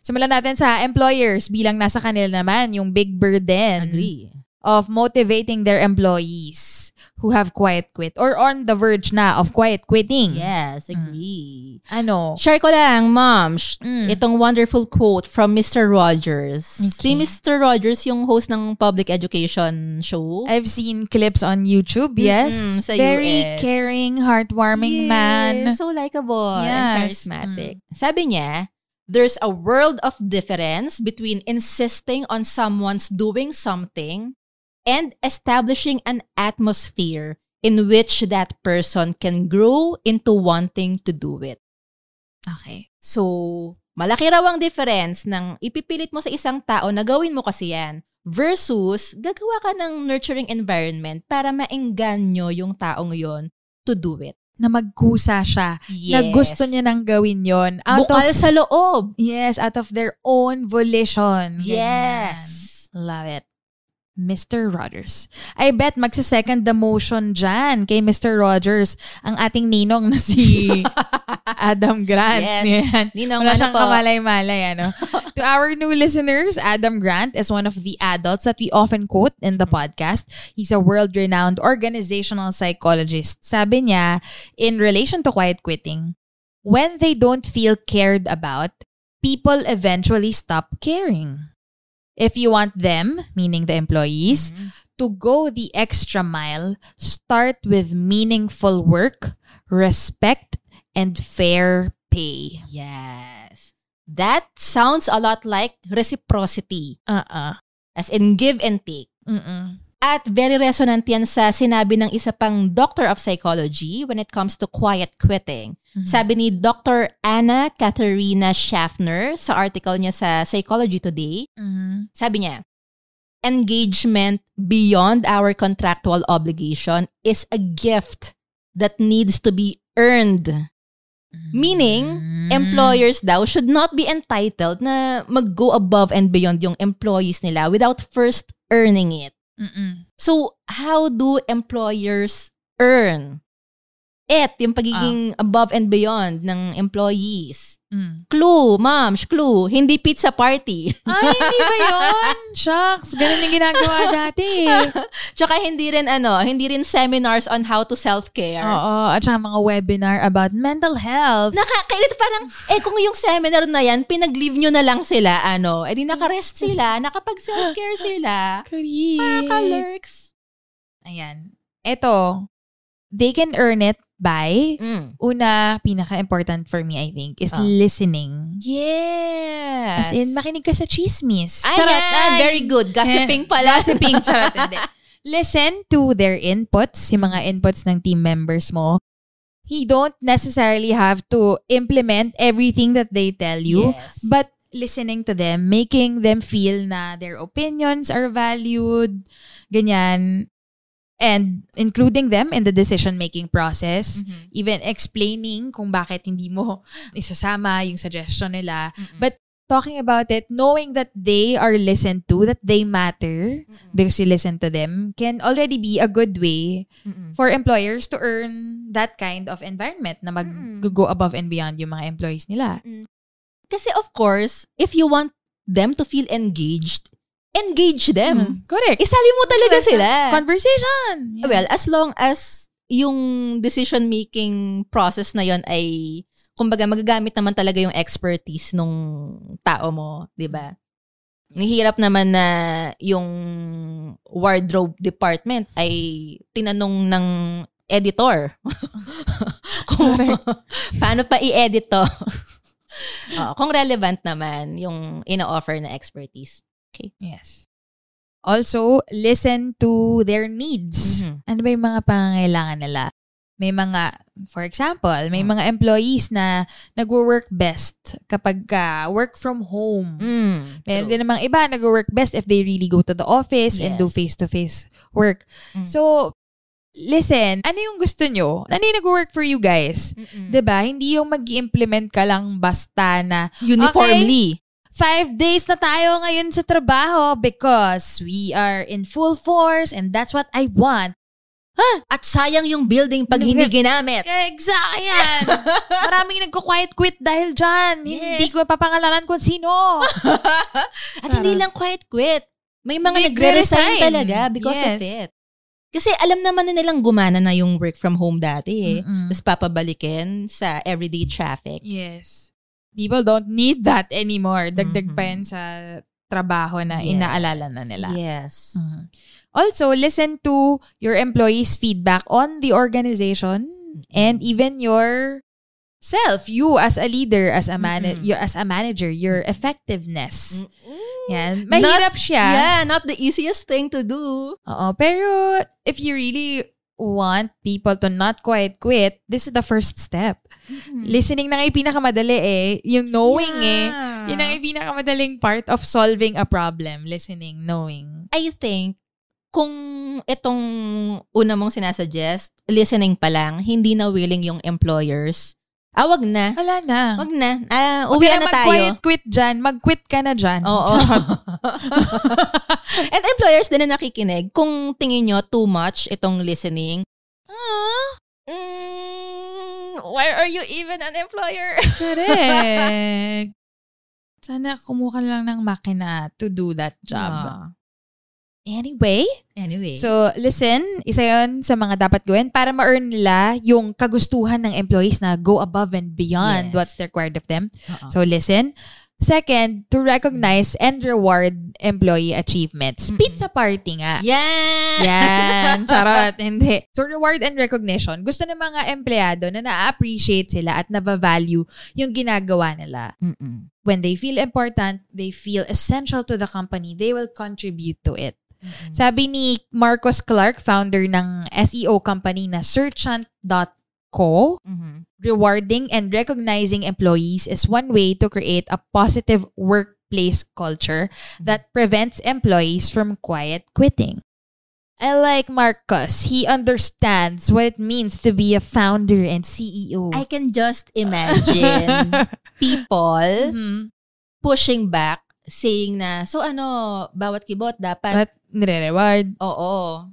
Simulan natin sa employers bilang nasa kanila naman yung big burden Agree. of motivating their employees who have quiet quit or on the verge na of quiet quitting. Yes, agree. Ano? Share ko lang, mom, sh- Mm. itong wonderful quote from Mr. Rogers. Si Okay. Mr. Rogers yung host ng public education show. I've seen clips on YouTube, yes. Mm-mm, sa Very US. caring, heartwarming man. Yes, So likable and Yes. Mm. charismatic. Sabi niya, there's a world of difference between insisting on someone's doing something and establishing an atmosphere in which that person can grow into wanting to do it. Okay. So, malaki raw ang difference ng ipipilit mo sa isang tao na gawin mo kasi yan versus gagawa ka ng nurturing environment para maengganyo yung taong yon to do it. Na magkusa siya. Na gusto niya nang gawin yon Out Bukal of, sa loob. yes, out of their own volition. Yes. Ganyan. Love it. Mr. Rogers. I bet magsa-second the motion dyan kay Mr. Rogers ang ating ninong na si Adam Grant. Yes. Yan. Ninong Wala ano siyang po. kamalay-malay, ano? to our new listeners, Adam Grant is one of the adults that we often quote in the podcast. He's a world-renowned organizational psychologist. Sabi niya, in relation to quiet quitting, when they don't feel cared about, people eventually stop caring. If you want them, meaning the employees, mm-hmm. to go the extra mile, start with meaningful work, respect, and fair pay. Yes. That sounds a lot like reciprocity. Uh-uh. As in give and take. Mm-mm. At very resonant yan sa sinabi ng isa pang doctor of psychology when it comes to quiet quitting. Sabi ni Dr. Anna Katharina Schaffner sa article niya sa Psychology Today, Mhm. sabi niya, engagement beyond our contractual obligation is a gift that needs to be earned. Meaning, Mm. employers daw should not be entitled na mag-go above and beyond yung employees nila without first earning it. Mm-mm. So, how do employers earn it, yung pagiging above and beyond ng employees? Mm. Clue, moms, clue, hindi pizza party. Ay, hindi ba yun? Shucks, ganun yung ginagawa dati. Tsaka hindi rin ano, hindi rin seminars on how to self-care. Oo, at saka mga webinar about mental health. Nakakailit parang, eh kung yung seminar na yan, pinag-leave nyo na lang sila, ano, eh di nakarest sila, nakapag-self-care sila. Correct. Ka-lurks. Ayan. Ito, they can earn it by, Mm. una, pinaka-important for me, I think, is Ah. listening. Yes. As in, makinig ka sa chismis. Ayan, Charot, ay. very good. Gossiping pala. Gossiping, charot, hindi. Listen to their inputs, yung mga inputs ng team members mo. You don't necessarily have to implement everything that they tell you, Yes. but listening to them, making them feel na their opinions are valued, ganyan, and including them in the decision-making process, Mhm. even explaining kung bakit hindi mo isasama yung suggestion nila, Mm-mm. but talking about it, knowing that they are listened to, that they matter Mm-mm. because you listen to them, can already be a good way Mm-mm. for employers to earn that kind of environment na mag-go above and beyond yung mga employees nila. Kasi of course, if you want them to feel engaged, engage them. Mm. Correct. Isali mo talaga Yes, sila. Conversation. Yes. Well, as long as yung decision-making process na yon ay, kumbaga, magagamit naman talaga yung expertise nung tao mo, di ba? Nihirap naman na yung wardrobe department ay tinanong ng editor. kung paano pa i-edit to. Oo, kung relevant naman yung ino-offer na expertise. Yes. Also, listen to their needs. Mhm. Ano ba yung mga pangangailangan nila? May mga, for example, may Hmm. mga employees na nagwo-work best kapag ka work from home. Mm, Meron true. din namang iba nag-work best if they really go to the office and do Yes. face-to-face work. Mm. So, listen, ano yung gusto nyo? Ano yung nag-work for you guys? Mm-mm. 'Di ba Hindi yung mag implement ka lang basta na Uniformly. Five days na tayo ngayon sa trabaho because we are in full force and that's what I want. At sayang yung building pag hindi ginamit. Exactly yan. Maraming nagko-quiet quit dahil dyan. Hindi Yes. ko papangalanan kung sino. At hindi lang quiet quit. May mga Hindi, nagre-resign talaga because of Yes. it. Kasi alam naman na nilang gumana na yung work from home dati eh. Mm-mm. Tapos papabalikin sa everyday traffic. Yes. People don't need that anymore. Dagdag Mhm. pa yan sa trabaho na Yes. inaalala na nila. Yes. Mhm. Also, listen to your employees' feedback on the organization and even your self, you as a leader, as a man, you as a manager, your effectiveness. Mm-mm. Yan. Mahirap siya. Yeah, not the easiest thing to do. Oo, pero if you really want people to not quite quit, this is the first step. Listening na nga yung pinakamadali eh. Yung knowing eh. Yeah. Yun ang yung pinakamadaling part of solving a problem. Listening, knowing. I think, kung itong una mong sinasuggest, listening pa lang, hindi na willing yung employers, ah, wag na. Wala na. Wag na. Ah, uwi ka na tayo. mag-quiet quit dyan. Mag-quit ka na dyan. Oo. And employers din na nakikinig, kung tingin nyo too much itong listening, ah, mm, why are you even an employer? Correct. Sana kumuha lang ng makina to do that job. Ah. Anyway, Anyway. so listen, isa yon sa mga dapat gawin para ma-earn nila yung kagustuhan ng employees na go above and beyond Yes. what's required of them. Oo. So listen, Second, to recognize and reward employee achievements. Pizza party nga. Yan! Yan. Charot. Hindi. So, reward and recognition. Gusto ng mga empleyado na na-appreciate sila at na-value yung ginagawa nila. Mm-mm. When they feel important, they feel essential to the company, they will contribute to it. Sabi ni Marcos Clark, founder ng SEO company na Searchant.co, Mhm. rewarding and recognizing employees is one way to create a positive workplace culture that prevents employees from quiet quitting. I like Marcus. He understands what it means to be a founder and CEO. I can just imagine people Mhm. pushing back saying na, so ano, bawat kibot dapat, But nire-reward. oo,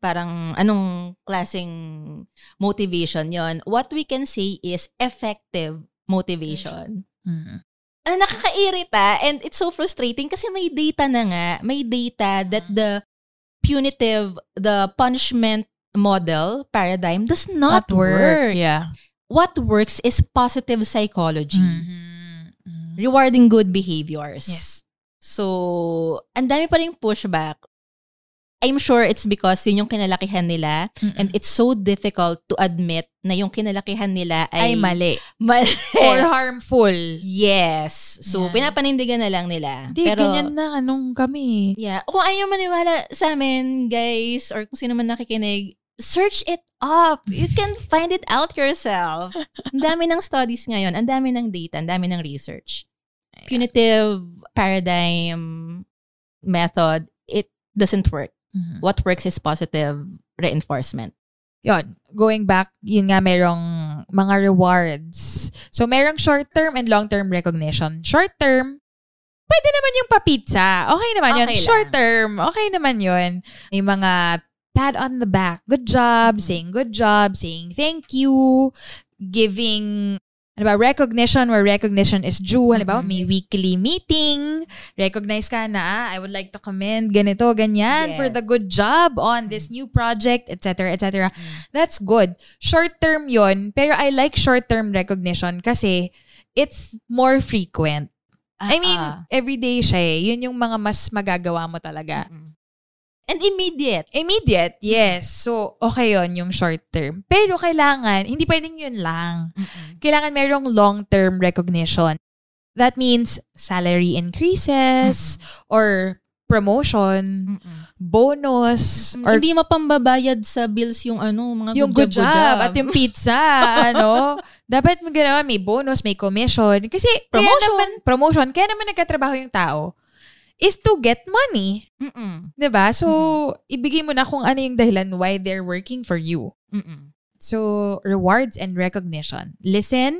parang anong klaseng motivation yon What we can say is effective motivation. Mhm. Ano, nakakairita and it's so frustrating kasi may data na nga, may data that the punitive, the punishment model paradigm does not, work. Yeah. What works is positive psychology. Mhm. Mhm. rewarding good behaviors. Yes. So, ang dami pa rin pushback. I'm sure it's because yun yung kinalakihan nila and it's so difficult to admit na yung kinalakihan nila ay ay, mali. mali. Or harmful. yes. So, Yan. pinapanindigan na lang nila. Hindi, Pero, ganyan na anong kami. yeah. Kung ayaw maniwala sa amin, guys, or kung sino man nakikinig, search it up. You can find it out yourself. Ang dami ng studies ngayon, ang dami ng data, ang dami ng research. Punitive paradigm method, it doesn't work. Mhm. What works is positive reinforcement. Yon, going back, yun nga merong mga rewards. So, merong short-term and long-term recognition. Short-term, pwede naman yung pa-pizza. Okay naman yun. Okay lang. Short-term, okay naman yun. May mga pat on the back. Good job, Mm-hmm. saying good job, saying thank you, giving ano ba, recognition where recognition is due. Halimbawa, Mhm. may weekly meeting. Recognize ka na, ah, I would like to commend ganito, ganyan for the Yes. good job on this new project, etc., etc. That's good. Short term yon pero I like short term recognition kasi it's more frequent. I mean, Ah. everyday siya eh. Yun yung mga mas magagawa mo talaga. Mm-mm. And immediate. Immediate, yes. So, okay yon yung short term. Pero kailangan, hindi pwedeng yun lang. Mm-mm. Kailangan merong long-term recognition. That means salary increases or promotion, Mm-mm. bonus, or Hindi mapambabayad sa bills yung ano, mga yung good job, at yung pizza, ano, dapat mo ganawa, may bonus, may commission. Kasi, kaya Promotion. naman, promotion, kaya naman nagkatrabaho yung tao, is to get money. Mm-mm. 'Di ba So, ibigay mo na kung ano yung dahilan why they're working for you. Mm-mm. So, rewards and recognition. Listen,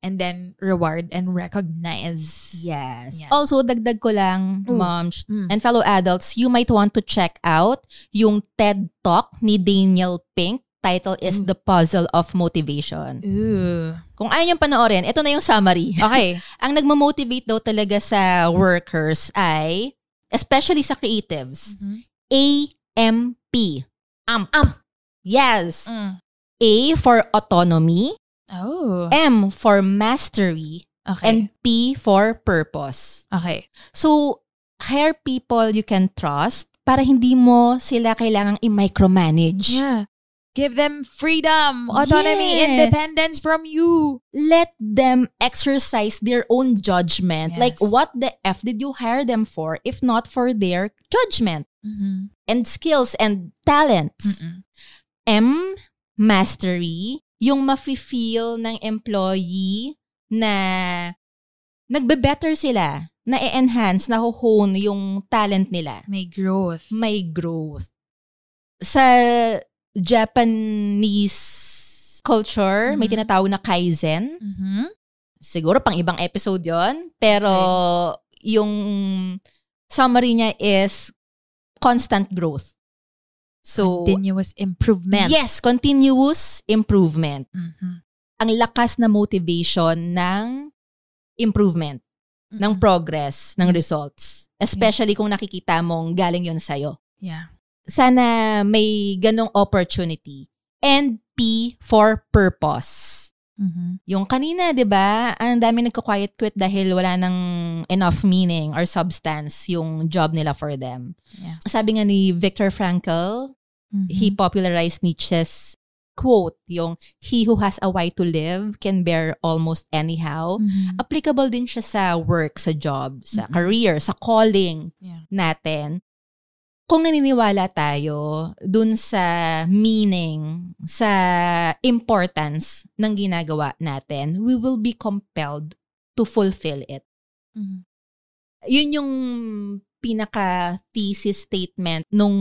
and then reward and recognize. Yes. Yeah. Also, dagdag ko lang, Mm. moms Mm. and fellow adults, you might want to check out yung TED Talk ni Daniel Pink. Title is Mm. The Puzzle of Motivation. Ooh. Kung ayaw niyong panoorin, ito na yung summary. Okay. Ang nagmo-motivate daw talaga sa workers ay, especially sa creatives, Mhm. AMP. AMP. Yes. Mm. A for autonomy, Oh. M for mastery, Okay. and P for purpose. okay. So, hire people you can trust para hindi mo sila kailangang i-micromanage. Yeah. Give them freedom, autonomy, Yes. independence from you. Let them exercise their own judgment. Like, Yes. what the F did you hire them for if not for their judgment Mm-hmm. and skills and talents? M, mastery, yung mafe-feel ng employee na nagbe-better sila, na i-enhance, na hone yung talent nila. May growth. May growth. Sa Japanese culture, may Mhm. tinatawag na kaizen. Mm-hmm. Siguro pang ibang episode yon Pero yung summary niya is constant growth. So, Continuous improvement. yes, continuous improvement. Mhm. Ang lakas na motivation ng improvement, ng Mhm. progress, ng Yeah. results. Especially kung nakikita mong galing yon sa'yo. Yeah. Sana may ganong opportunity. And P for purpose. Mhm. Yung kanina, 'di ba? Ang dami nagko-quiet quit dahil wala nang enough meaning or substance yung job nila for them. Yeah. Sabi nga ni Viktor Frankl, Mhm. he popularized Nietzsche's quote, yung he who has a why to live can bear almost anyhow. Mhm. Applicable din siya sa work, sa job, sa Mm-mm. career, sa calling Yeah. natin. Kung naniniwala tayo dun sa meaning, sa importance ng ginagawa natin, we will be compelled to fulfill it. Mhm. Yun yung pinaka-thesis statement nung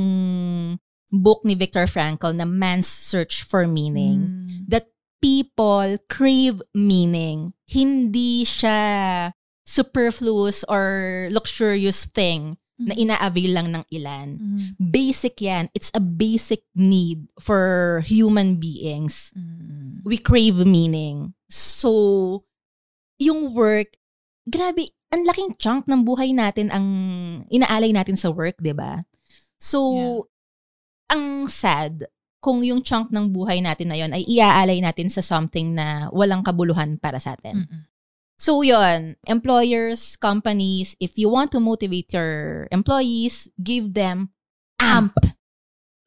book ni Viktor Frankl na Man's Search for Meaning. Mm. That people crave meaning. Hindi siya superfluous or luxurious thing na ina-avail lang ng ilan. Mhm. Basic yan. It's a basic need for human beings. Mm. We crave meaning. So, yung work, grabe, ang laking chunk ng buhay natin ang inaalay natin sa work, 'di ba? So, ang sad kung yung chunk ng buhay natin na yon ay iaalay natin sa something na walang kabuluhan para sa atin. Mm-mm. So yun, employers, companies, if you want to motivate your employees, give them AMP.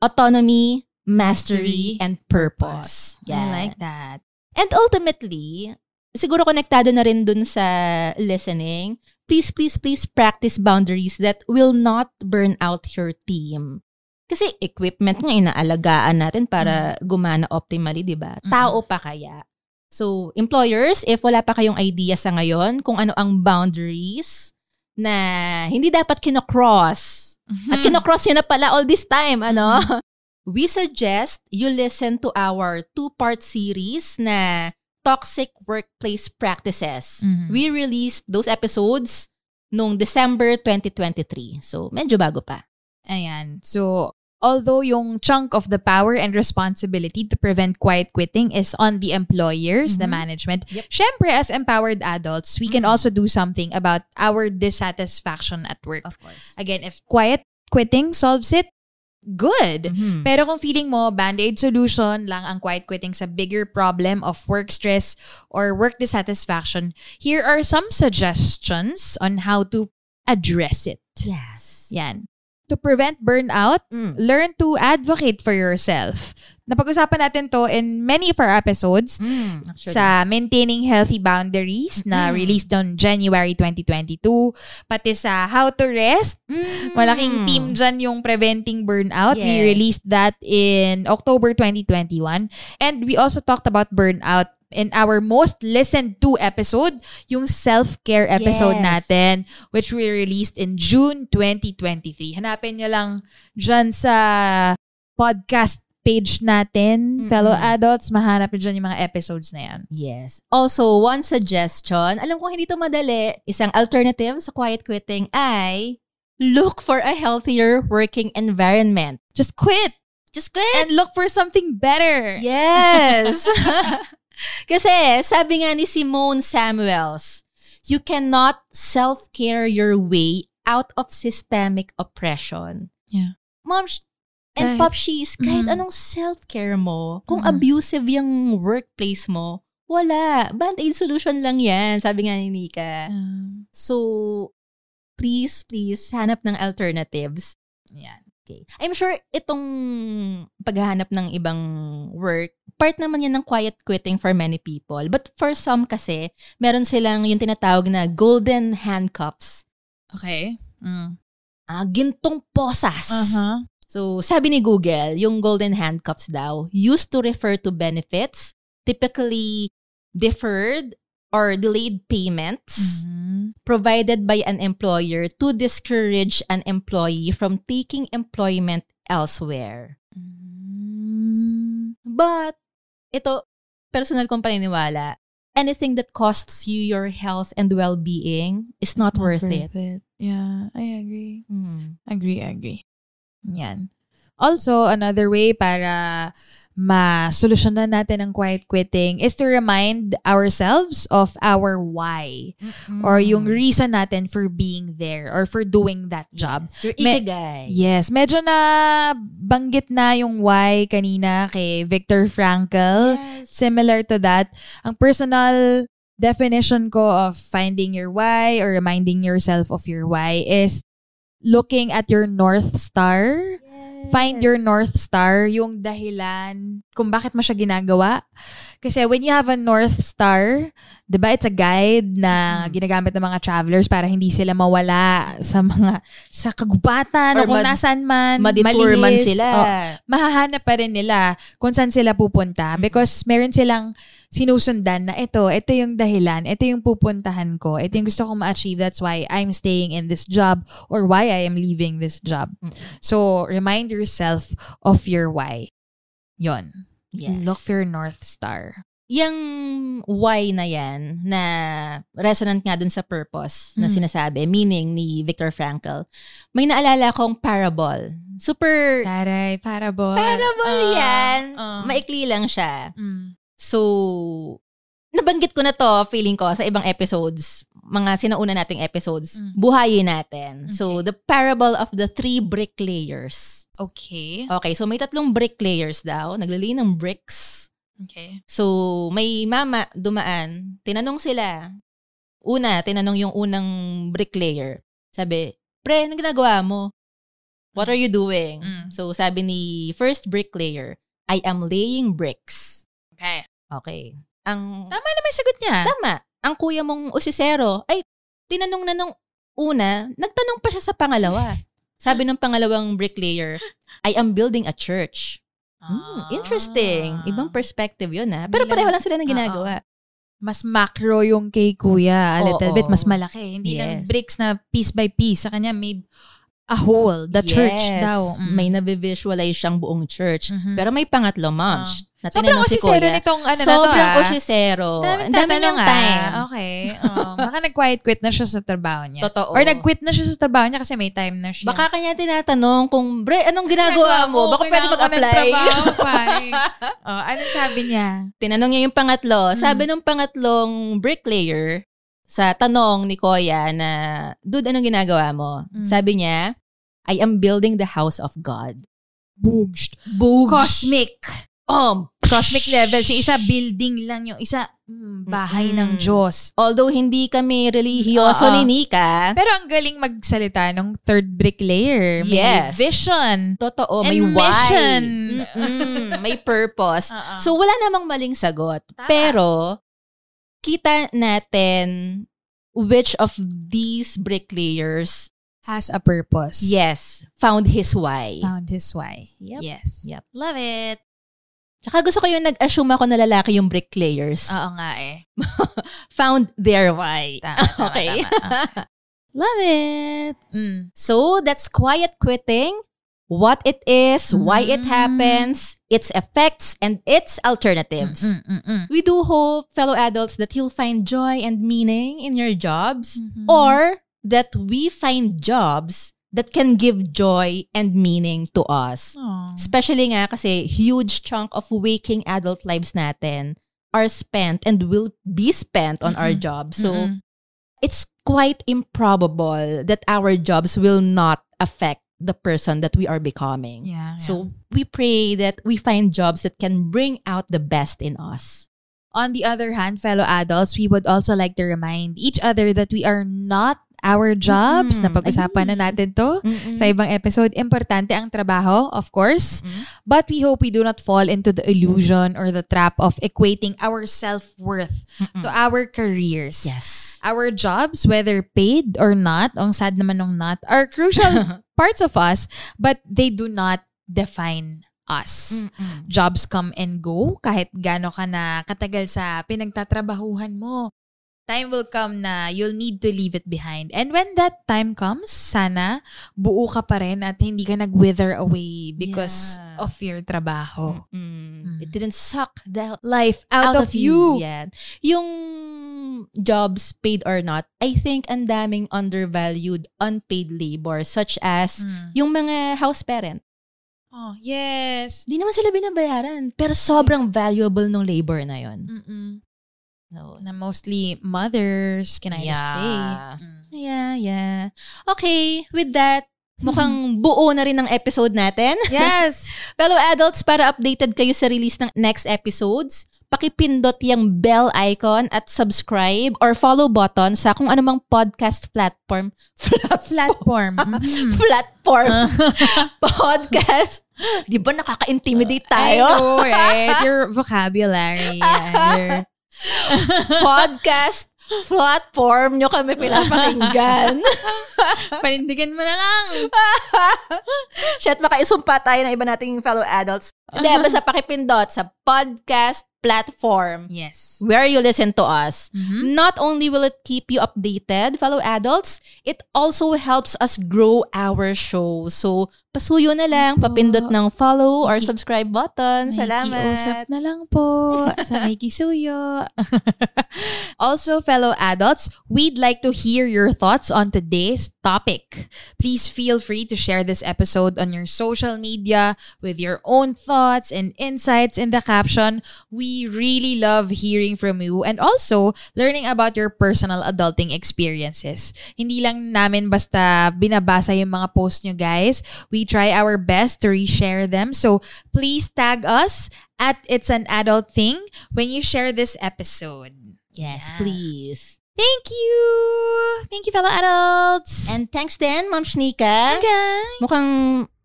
Autonomy, mastery, and purpose. I like that. And ultimately, siguro konektado na rin dun sa listening, please, please, please practice boundaries that will not burn out your team. Kasi equipment nga inaalagaan natin para gumana optimally, di ba? Tao pa kaya. So, employers, if wala pa kayong idea sa ngayon kung ano ang boundaries na hindi dapat kinocross, at kinocross yun na pala all this time, ano? We suggest you listen to our two-part series na Toxic Workplace Practices. Mhm. We released those episodes noong December 2023. So, medyo bago pa. Ayan. So, although yung chunk of the power and responsibility to prevent quiet quitting is on the employers, the Mhm. management, Yep. syempre as empowered adults, we can Mhm. also do something about our dissatisfaction at work. Of course. Again, if quiet quitting solves it, good. Mhm. Pero kung feeling mo, band-aid solution lang ang quiet quitting sa bigger problem of work stress or work dissatisfaction, here are some suggestions on how to address it. Yes. Yan. To prevent burnout, Mm. learn to advocate for yourself. Napag-usapan natin to in many of our episodes Mm, actually. sa Maintaining Healthy Boundaries na Mhm. released on January 2022. Pati sa How to Rest. Mm. Malaking theme dyan yung Preventing Burnout. We Yes. released that in October 2021. And we also talked about burnout in our most listened to episode, yung self-care episode Yes. natin, which we released in June 2023. Hanapin nyo lang dyan sa podcast page natin, Mm-mm. fellow adults, mahanap nyo dyan yung mga episodes na yan. Yes. Also, one suggestion, alam ko hindi to madali, isang alternative sa quiet quitting ay look for a healthier working environment. Just quit Just quit! and look for something better. Yes! Kasi sabi nga ni Simone Samuels, you cannot self-care your way out of systemic oppression. Yeah. Mom, and Kahit- Pop She's, kahit Mhm. anong self-care mo, kung Mhm. abusive yung workplace mo, wala. Band-aid solution lang yan, sabi nga ni Nika. Um, So, please, please, hanap ng alternatives. yan. Okay. I'm sure itong paghahanap ng ibang work, part naman yan ng quiet quitting for many people. But for some kasi, meron silang yung tinatawag na golden handcuffs. Okay. Mm. Ah, gintong posas. Uh-huh. So, sabi ni Google, yung golden handcuffs daw, used to refer to benefits, typically deferred or delayed payments Mhm. provided by an employer to discourage an employee from taking employment elsewhere. Mm. But, ito, personal kong paniniwala, anything that costs you your health and well-being is not, worth, it. Yeah, I agree. Hmm. Agree, agree. Yan. Also, another way para masolusyonan natin ang quiet quitting is to remind ourselves of our why or yung reason natin for being there or for doing that job. Yes, your Me- ikigai. Yes, medyo na nabanggit na yung why kanina kay Viktor Frankl. Similar to that, ang personal definition ko of finding your why or reminding yourself of your why is looking at your North Star. Find your North Star, yung dahilan kung bakit mo siya ginagawa. Kasi when you have a North Star, di ba, it's a guide na Mm. ginagamit ng mga travelers para hindi sila mawala sa mga, sa kagubatan o Or kung mad- nasaan man, Madetour man sila. O, mahahanap pa rin nila kung saan sila pupunta because meron silang sinusundan na ito, ito yung dahilan, ito yung pupuntahan ko, ito yung gusto kong ma-achieve, that's why I'm staying in this job or why I am leaving this job. So, remind yourself of your why. Yon. Yes. Look for your North Star. Yung why na yan, na resonant nga dun sa purpose na Mm. sinasabi, meaning ni Viktor Frankl, may naalala kong parable. Super Taray, parable. parable Ah, yan. ah. Maikli lang siya. Mm. So, nabanggit ko na to, feeling ko, sa ibang episodes, mga sinauna nating episodes, Mm. buhayin natin. So, the parable of the three bricklayers. Okay. Okay, so may tatlong bricklayers daw, naglili ng bricks. Okay. So, may mama dumaan, tinanong sila. Una, tinanong yung unang bricklayer. Sabi, pre, anong ginagawa mo? What are you doing? Mm. So, sabi ni first bricklayer, I am laying bricks. Okay. Ang Tama naman sagot niya. tama, ang kuya mong usisero, ay, tinanong na nung una, nagtanong pa siya sa pangalawa. Sabi ng pangalawang bricklayer, I am building a church. Hmm, interesting. Ibang perspective yun ha. Pero Hindi pareho lang- lang sila ng ginagawa. mas macro yung kay kuya. A little Oo. bit mas malaki. Hindi lang Yes. bricks na piece by piece. Sa kanya may a whole. The church Yes. daw. Mm. May nabivisualize siyang buong church. Mhm. Pero may pangatlo, moms. na Sobrang si osisero kuya. nitong ano Sobrang na to ah. osisero. Dami Ang dami niyang time. ah. Okay. Oh, baka nag-quiet quit na siya sa trabaho niya. Totoo. Or nag-quit na siya sa trabaho niya kasi may time na siya. Baka kanya tinatanong kung, bre, anong ginagawa mo? Baka pwede mag-apply. oh, anong sabi niya? Tinanong niya yung pangatlo. Mm. Sabi nung pangatlong bricklayer, sa tanong ni Koya na, dude, anong ginagawa mo? Mm. Sabi niya, I am building the house of God. Booged. Boog. Cosmic. Oh, Cosmic levels. Yung isa, building lang. Yung isa, mm, bahay ng Mm-mm. Diyos. Although hindi kami religyoso ni Nika, Pero ang galing magsalita ng third bricklayer. May Yes. vision. totoo, And may why. mission. May purpose. Oo. So, wala namang maling sagot. Tama. Pero, kita natin which of these bricklayers, Has a purpose. yes, found his why. Found his why. Yep. Yes. Yep. Love it. Tsaka gusto ko yung nag-assume ako na lalaki yung bricklayers. Oo nga eh. Found their why. Tama, tama, okay. tama. Okay. Love it. Mm. so, that's quiet quitting. What it is, why it Mm. happens, its effects, and its alternatives. Mm, mm, mm. We do hope, fellow adults, that you'll find joy and meaning in your jobs Mhm. or that we find jobs that can give joy and meaning to us. Aw. Especially nga kasi huge chunk of waking adult lives natin are spent and will be spent on our Mm-mm. jobs. So Mm-mm. it's quite improbable that our jobs will not affect the person that we are becoming. yeah, yeah. So we pray that we find jobs that can bring out the best in us. On the other hand, fellow adults, we would also like to remind each other that we are not our jobs. Mm, Napag-usapan na natin to sa ibang episode. Importante ang trabaho, of course. Mm. But we hope we do not fall into the illusion or the trap of equating our self-worth Mm-mm. to our careers. Yes. Our jobs, whether paid or not, ang sad naman nung not, are crucial parts of us, but they do not define us. Mm-mm. Jobs come and go kahit gaano ka na katagal sa pinagtatrabahuhan mo. Time will come na you'll need to leave it behind. And when that time comes, sana buo ka pa rin at hindi ka nag-wither away because Yeah. of your trabaho. Mm. It didn't suck the Life out, of, you. Yeah. Yung jobs paid or not, I think ang daming undervalued unpaid labor such as Mm. yung mga house parent. Oh, yes. Di naman sila binabayaran, pero sobrang valuable ng labor na yon. Mm-mm. So, Na mostly mothers, can I just say? Yeah. Mm. yeah, yeah. Okay, with that, Mukhang buo na rin ang episode natin. Yes. Fellow adults, para updated kayo sa release ng next episodes, pakipindot yung bell icon at subscribe or follow button sa kung anumang podcast platform. Platform. Platform. podcast. Di ba nakaka-intimidate I tayo? know, right? Your vocabulary. Yeah, your- podcast platform nyo kami pinapakinggan. Panindigan mo na lang. Shit, makaisumpa tayo ng iba nating fellow adults. Hindi, basta pakipindot sa podcast platform Yes. where you listen to us. Mhm. Not only will it keep you updated, fellow adults, it also helps us grow our show. So, pasuyo na lang, papindot ng follow or subscribe button. Usap Salamat. na lang po sa may kisuyo. also, fellow adults, we'd like to hear your thoughts on today's topic. Please feel free to share this episode on your social media with your own thoughts and insights in the caption. We really love hearing from you and also learning about your personal adulting experiences. Hindi lang namin basta binabasa yung mga post nyo, guys. We try our best to reshare them. So, please tag us at It's an Adult Thing when you share this episode. Yes, Yeah. please. Thank you! Thank you, fellow adults! And thanks din, Ma'am Shnika. Okay. Mukhang,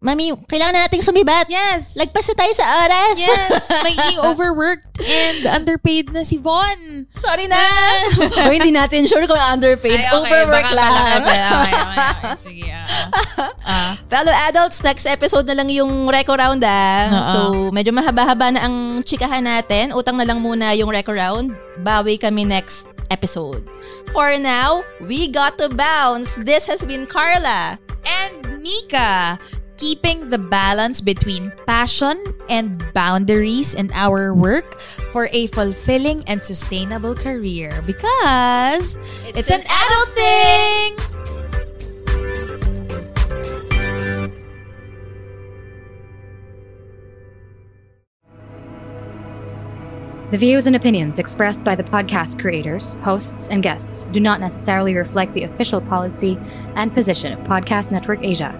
Mami, kailangan na nating sumibat. Yes! Lagpas na tayo sa oras. Yes! Magiging overworked and underpaid na si Von. Sorry na. o hindi natin sure kung underpaid. Overwork baka lang. pa. Okay, okay, okay. Sige. ah. Ah. Fellow adults, next episode na lang yung reco round ah. Oo. So, medyo mahaba-haba na ang chikahan natin. Utang na lang muna yung reco round. Bawi kami next episode. For now, we got to bounce. This has been Carla. and Nika. Keeping the balance between passion and boundaries in our work for a fulfilling and sustainable career because it's, an, adult thing. The views and opinions expressed by the podcast creators, hosts, and guests do not necessarily reflect the official policy and position of Podcast Network Asia,